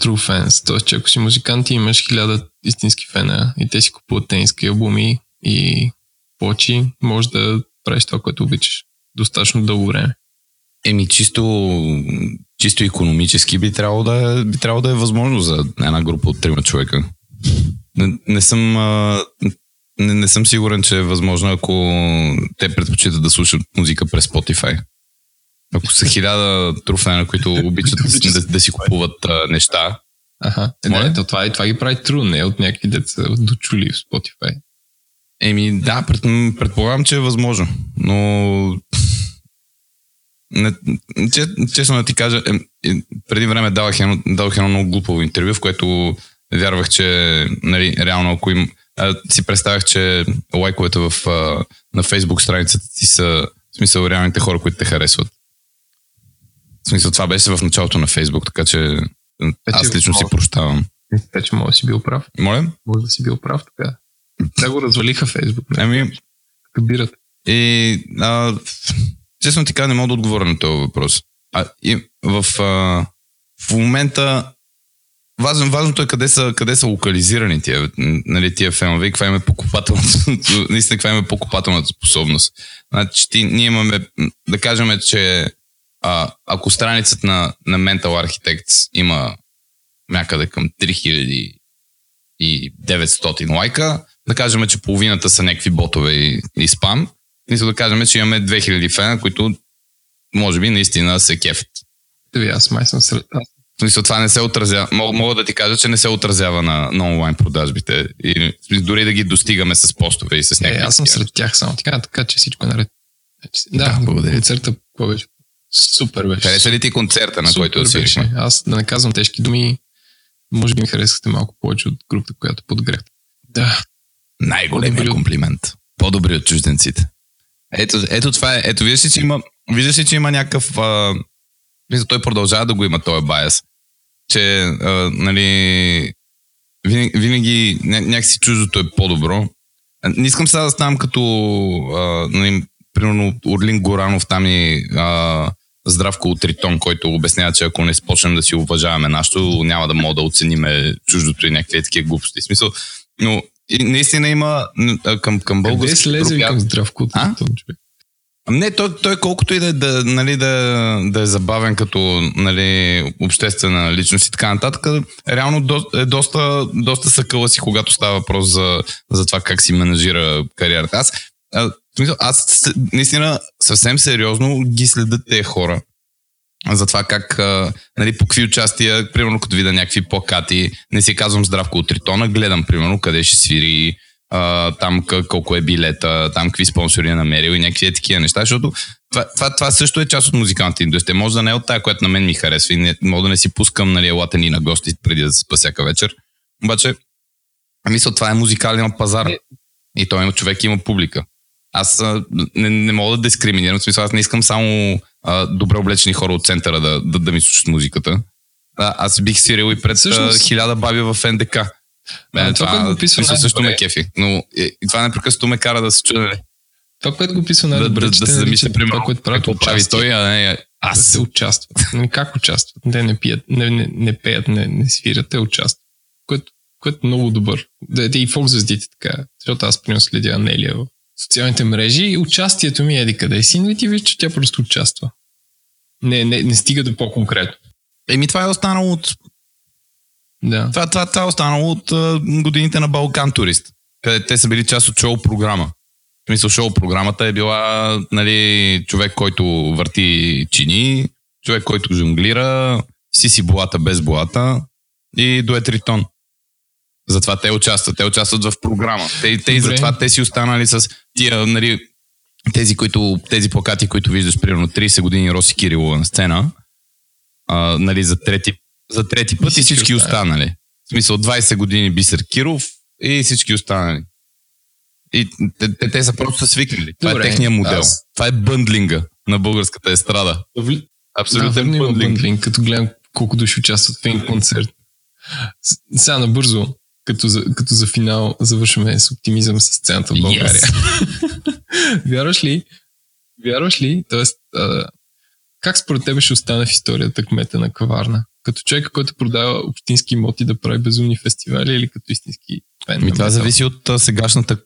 true fans? Тоест, че ако си музикант и имаш хиляда истински фена и те си купуват тениски албуми и плочи, може да правиш това, което обичаш достатъчно дълго време. Еми, чисто, чисто економически би трябвало, да е, би трябвало да е възможно за една група от трима човека. Не, не съм... а, Не, не съм сигурен, че е възможно, ако те предпочитат да слушат музика през Spotify. Ако са хиляда труфена, които обичат да, да, си купуват а, неща, Аха. Е, Моля? не, то това, това ги прави true, не от някакви деца дочули в Spotify. Еми, да, пред, предполагам, че е възможно, но не, че, честно да ти кажа, е, е, преди време давах едно, давах едно много глупаво интервю, в което вярвах, че нали, реално ако им... А, си представях, че лайковете в, а, на фейсбук страницата ти са в смисъл реалните хора, които те харесват. В смисъл това беше в началото на фейсбук, така че аз лично си прощавам. Така че може да си бил прав. Моля? Може да си бил прав така. Те го развалиха Фейсбук. Ами, като бират. И а, честно ти кажа, не мога да отговоря на този въпрос. А, и в, а, в момента важно, важното е къде са, къде са локализирани тия, нали, тия фенове и каква им е покупателната, наистина каква им е покупателната способност. Значи, ти, ние имаме, да кажем, че а, ако страницата на, на Mental Architects има някъде към 3900 лайка, да кажем, че половината са някакви ботове и, и спам, и да кажем, че имаме 2000 фена, които може би наистина се кефят. Еми, аз май съм сред... Смисъл, това не се отразява. Мога, мога да ти кажа, че не се отразява на, на онлайн продажбите. И, дори да ги достигаме с постове и с Е, някакви. аз съм сред тях само така, така че всичко е наред. Значи, Да, Да, благодаря концерта какво беше? Супер беше. Хареса ли ти концерта, на който Супер отидохме? беше. Аз да не казвам тежки думи, може би ми харесахте малко повече от групата, която подгрехте. Да, Най-големият комплимент. По-добри от чужденците. Ето, ето това е. Ето, виждаш ли, че има, виждаш ли, че има някакъв... А, той продължава да го има този байас. Че, а, нали, винаги, винаги ня, някакси чуждото е по-добро. Не искам сега да ставам като, а, нали, примерно, Орлин Горанов там и а, Здравко от Тритон, който обяснява, че ако не спочнем да си уважаваме нашето, няма да мога да оцениме чуждото и някакви такива глупости. В смисъл, но и наистина има към, към къде български слезе групи- към здравко А? Ами Не, той, той колкото и да, да, нали, да, да е забавен като нали, обществена личност и така нататък, реално до, е доста, доста съкъла си, когато става въпрос за, за това как си менажира кариерата. Аз, аз наистина съвсем сериозно ги следят тези хора за това как, а, нали, по какви участия, примерно като видя някакви плакати, не си казвам здравко от Тритона, гледам примерно къде ще свири, а, там колко е билета, там какви спонсори е намерил и някакви е такива неща, защото това, това, това също е част от музикалната индустрия. Може да не е от тая, която на мен ми харесва и не, мога да не си пускам нали, елата ни на гости преди да се спа всяка вечер. Обаче, мисля, това е музикален пазар. Е. И той човек, има публика. Аз а, не, не мога да дискриминирам, в смисъл, аз не искам само а, добре облечени хора от центъра да, да, да ми слушат музиката. А, аз бих свирил и пред Всъщност- а, хиляда баби в НДК. Да, това, което го описва смисъл, също ме кефи. Но и, и това непрекъснато ме кара да се чудя. нали, Това, което го Да, най-добре, да, да те се наричат замисля, примерно, това, което правят какво прави той, а не Да аз. се участват. Как участват? Те не пият, не, не, не пеят, не, не свирят, те участват. Което, което е много добър. Да, да и фолк звездите така. Защото аз примерно следя Анелия в социалните мрежи участието ми е еди къде си, но и ти виждаш, че тя просто участва. Не, не, не стига до по-конкретно. Еми това е останало от Да. Това, това, това е останало от а, годините на Балкан Турист, където те са били част от шоу програма. В смисъл, шоу програмата е била нали, човек, който върти чини, човек, който жонглира, си си болата без болата и дует ритон. Затова те участват. Те участват в програма. Те, те и затова те си останали с тия, нали, тези, които, тези плакати, които виждаш, примерно 30 години Роси Кирилова на сцена, а, нали, за трети, за трети път и всички останали. В смисъл 20 години Бисер Киров и всички останали. и те, те, те са просто свикнали. Това Добре, е техния модел. аз- Това е бъндлинга на българската естрада. Абсолютен да, бъндлинг. бъндлинг, като гледам колко души участват в един концерт. Сега набързо, като за, като за финал, завършваме с оптимизъм с сцената в България. вярваш ли, вярваш ли, т.е. как според тебе ще остане в историята кмета на Каварна? Като човек, който продава общински имоти да прави безумни фестивали или като истински фен Ми, това зависи от а, сегашната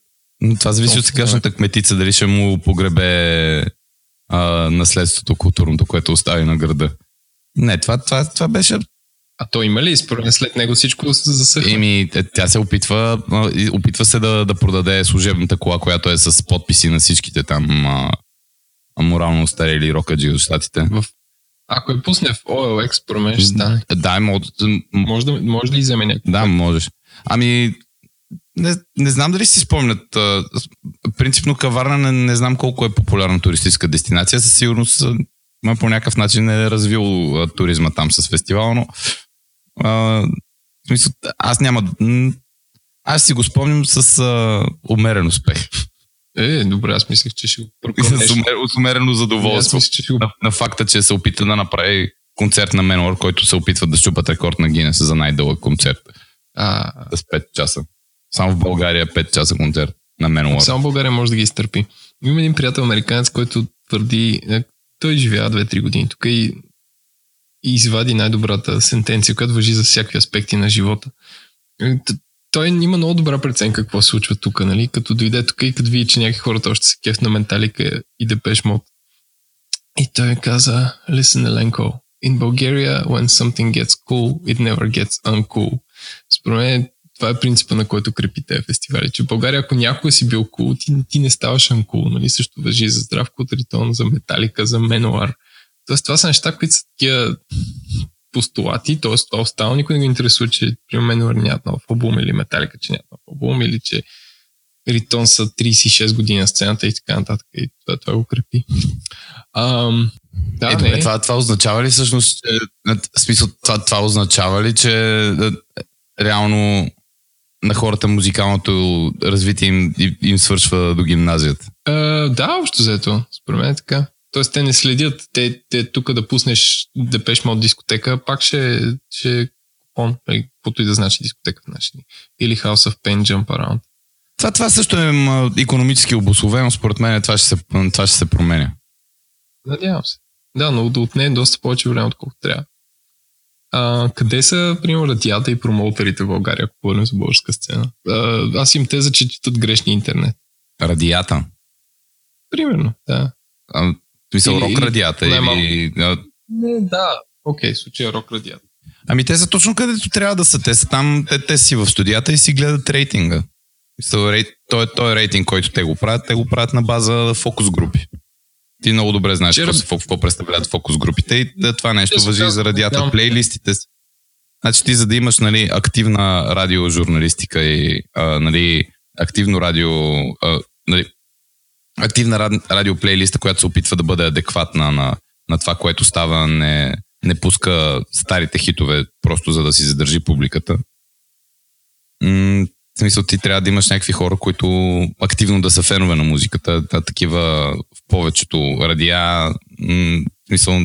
това зависи от сегашната кметица, дали ще му погребе а, наследството културното, което остави на града. Не, това, това, това беше... А то има ли според мен след него всичко се засъхва? Еми, е, тя се опитва, опитва се да, да продаде служебната кола, която е с подписи на всичките там а, морално устарели рокаджи от щатите. Ако я пусне в OLX, според мен ще стане. Да, може, Може да, може да и вземе някакво. Да, можеш. Ами, не, не знам дали си спомнят. а, Принципно Каварна не, не знам колко е популярна туристическа дестинация. Със сигурност ма по някакъв начин е развил а, туризма там с фестивал, но а, смисъл, аз няма... Аз си го спомням с а, умерен успех. Е, добре, аз мислех, че ще го прокълнеш. с, умер, с умерено задоволство. мислех, че ще го... На, на факта, че се опита да направи концерт на Менуар, който се опитват да щупат рекорд на Гинес за най-дълъг концерт А, с 5 часа. Само в България 5 часа концерт на Менуар. само България може да ги изтърпи. Има един приятел американец, който твърди, е, той живя 2-3 години тук и, и извади най-добрата сентенция, която въжи за всякакви аспекти на живота. Е, Той има много добра преценка какво се случва тук, нали? Като дойде тук и като види, че някакви хората още са кеф на менталика и депеш мод. И той каза, listen, Еленко, in Bulgaria, when something gets cool, it never gets uncool. Според мен това е принципа, на който крепи тези фестивали. Че в България, ако някога си бил кул, ти, ти не ставаш анкул. Нали? Също въжи за Здравко Тритон, за Металика, за Менуар. Тоест, това са неща, които са такива постулати, т.е. това остава никой не го интересува, че при Менуар нямат нов албум или Металика, че нямат нов албум или че Ритон са 36 години на сцената и така нататък. И това, това го крепи. Ам, да, е, добре, не. това, това означава ли всъщност, че, е, в смисъл, това, това означава ли, че е, реално на хората музикалното развитие им, им, им свършва до гимназията? А, да, общо взето. Според мен е така. Тоест, те не следят. Те, те тук да пуснеш Депеш Мод дискотека, пак ще, ще е купон, или каквото и да значи дискотека в наши дни. Или House of Pain Jump Around. Това, това също е економически обословено, според мен това ще се, това ще се променя. Надявам се. Да, но да отне доста повече време, отколкото трябва. А, къде са, примерно, радията и промоутерите в България, ако говорим за българска сцена? А, аз им теза, че четат грешни интернет. Радията. Примерно, да. А, смисъл, Или- рок или радията. Или, а, Не, да. Окей, в случая рок радията. Ами те са точно където трябва да са. Те са там, те, те си в студията и си гледат рейтинга. Той, той рейтинг, който те го правят, те го правят на база фокус групи. Ти много добре знаеш Вчера- какво, какво представляват фокус групите и да, това нещо въжи и за радията. нямам- Плейлистите. Значи ти за да имаш нали, активна радиожурналистика и а, нали, активно радио, а, нали, активна рад, радиоплейлиста, която се опитва да бъде адекватна на, на това, което става, не, не пуска старите хитове просто за да си задържи публиката. М- в смисъл, ти трябва да имаш някакви хора, които активно да са фенове на музиката. А такива в повечето радиа м- смисъл,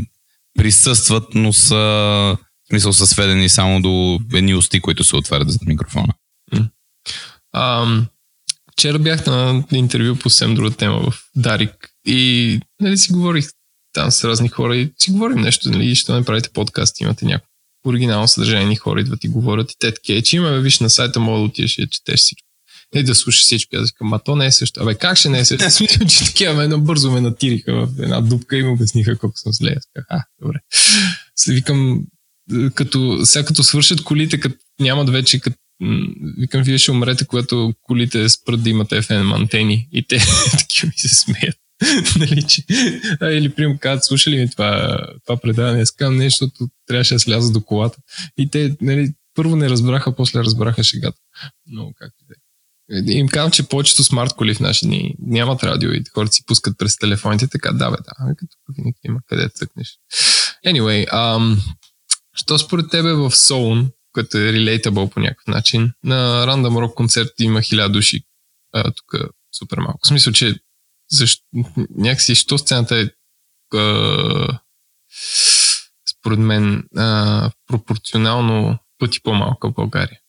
присъстват, но са смисъл са сведени само до едни усти, които се отварят за микрофона. Ам, вчера бях на интервю по съвсем друга тема в Дарик и нали, си говорих там с разни хора и си говорим нещо, нали, ще направите подкаст, имате някакво оригинално съдържание, хора идват и говорят и те такива, че има, бе, виж на сайта, мога да отидеш и да четеш всичко. И да слушаш всичко. Аз ма то не е също. Абе, как ще не е също? Мисля, че такива ме бързо ме натириха в една дупка и ми обясниха колко съм зле. Аз казах, а, добре. След викам, като, сега като свършат колите, като нямат вече, като, викам, вие ще умрете, когато колите спрат да имат FM антени и те такива ми се смеят. нали, че, а, или примерно казват, слушали ми това, това предаване, казвам нещо, защото трябваше да сляза до колата. И те, нали, първо не разбраха, после разбраха шегата. Но както да е. Им казвам, че повечето смарт коли в наши дни нямат радио и хората си пускат през телефоните, така да, бе, да, като винаги има къде да цъкнеш. Anyway, ам, що според тебе в Soul, което е relatable по някакъв начин, на Random Rock концерт има хиляда души а, тук супер малко. В смисъл, че защо, някакси, що сцената е а, според мен а, пропорционално пъти по-малка в България.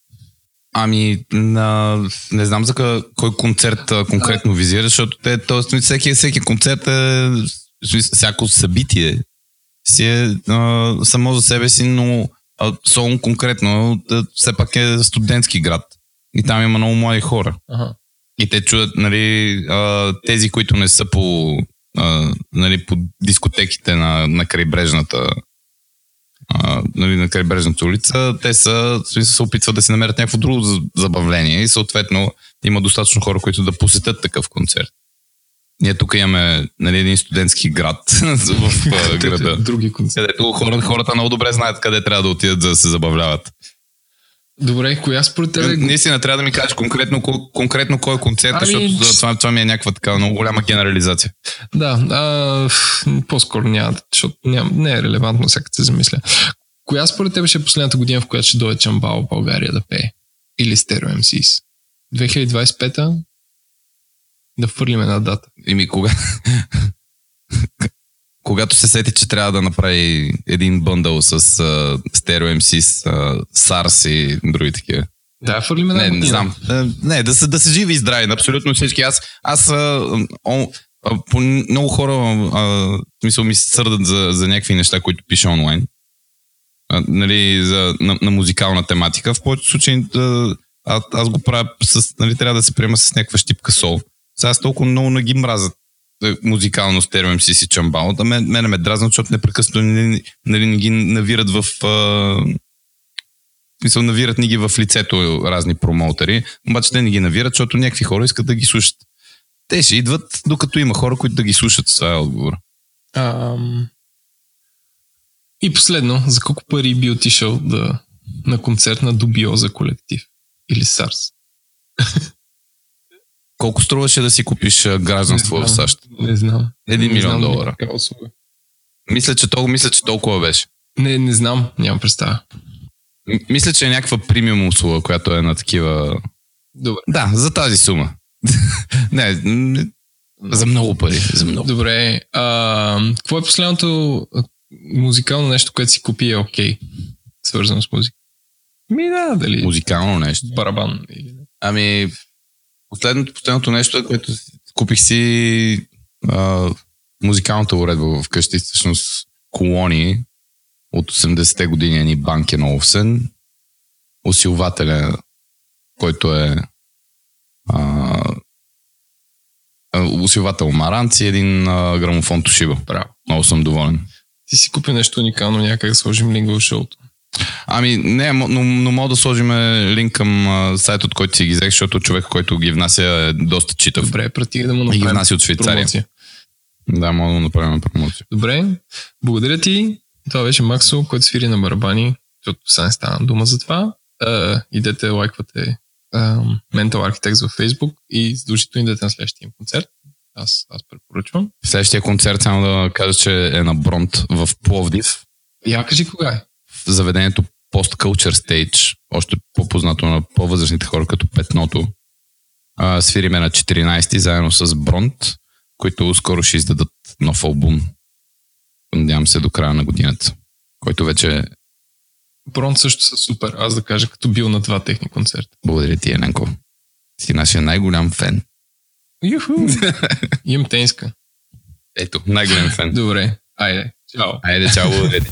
Ами, на, не знам за къ- кой концерт а, конкретно визира, защото те, т.е. всеки, всеки концерт е, всяко събитие си е а, само за себе си, но а, Солун конкретно все пак е студентски град. И там има много млади хора. Ага. И те чудят, нали, тези, които не са по, нали, по дискотеките на, на крайбрежната а, нали, на крайбрежната улица, те са, се опитват да си намерят някакво друго за- забавление и съответно има достатъчно хора, които да посетят такъв концерт. Ние тук имаме нали, един студентски град в а, града, Други концерти. където хората, хората много добре знаят къде трябва да отидат за да се забавляват. Добре, коя според тебе... Наистина трябва да ми кажеш конкретно, ко- конкретно кой е концерт, Ами, защото за това, това ми е някаква така много голяма генерализация. Да, а, по-скоро няма, защото няма, не е релевантно, сега се замисля. Коя според тебе ще е последната година, в която ще дойде Чамбал в България да пее? Или Стерео МСИС? 2025-та? Да фърлим една дата. Ими кога... Когато се сети, че трябва да направи един бъндъл с uh, стерео МС, uh, SARS и други такива. Да, фърлим една Не, не година. знам. Uh, не, да са, да са живи и здрави, абсолютно всички. Аз, аз uh, о, а, по много хора uh, мисъл ми се сърдат за, за някакви неща, които пише онлайн. Uh, нали, за, на, на музикална тематика. В повечето случаи uh, аз, аз го правя с, нали, трябва да се приема с някаква щипка сол. Сега аз толкова много не ги мразят е, музикално стерео МС си чамбал. Да мен, мене ме дразнат, защото непрекъснато нали, нали, ни ги навират в... А, мисъл, навират ни ги в лицето разни промоутери, обаче те не ги навират, защото някакви хора искат да ги слушат. Те ще идват, докато има хора, които да ги слушат. Това е отговор. Ам... И последно, за колко пари би отишъл да, на концерт на Дубиоза колектив? Или САРС? Колко струваше да си купиш гражданство Не в знам. САЩ? Не знам. Един милион знам долара. Мисля, че толкова, мисля, че толкова беше. Не, не знам, нямам представа. Мисля, че е някаква премиум услуга, която е на такива... Добре. Да, за тази сума. не, за много пари. За много. Добре. А, какво е последното музикално нещо, което си купи е окей? Свързано с музика. Ми да, дали Музикално нещо. барабан. Ами, последното, последното нещо, е, което купих си а, музикалната уредба вкъщи, всъщност колони от 80-те години ни Банкен Олсен, усилвателя, който е а, усилвател Маранци и един а, грамофон Тошиба. Браво. Много съм доволен. Ти си купи нещо уникално, някак да сложим в шоуто. Ами, не, но, но мога да сложим линк към сайт, от който си ги взех, защото човек, който ги внася е доста читав. Добре, прати да му И ги направим внася от Швейцария. промоция. Да, мога да му направим промоция. Добре, благодаря ти. Това беше Максо, който свири на барабани, защото сега не стана дума за това. Uh, идете, лайквате uh, Mental Architects във Facebook и задължително идете на следващия им концерт. Аз, аз препоръчвам. Следващия концерт, само да кажа, че е на Бронт в Пловдив, Я кажи кога е. Заведението Post Culture Stage, още по-познато на по-възрастните хора като Петното. А, свириме на 14 заедно с Бронт, които скоро ще издадат нов албум. Надявам се до края на годината, който вече Брон също са супер. Аз да кажа, като бил на два техни концерта. благодаря ти, Еленко. Си нашия най-голям фен. Юху! Имам тениска. Ето, най-голям фен. Добре, айде. Чао. Айде, чао, благодаря ти.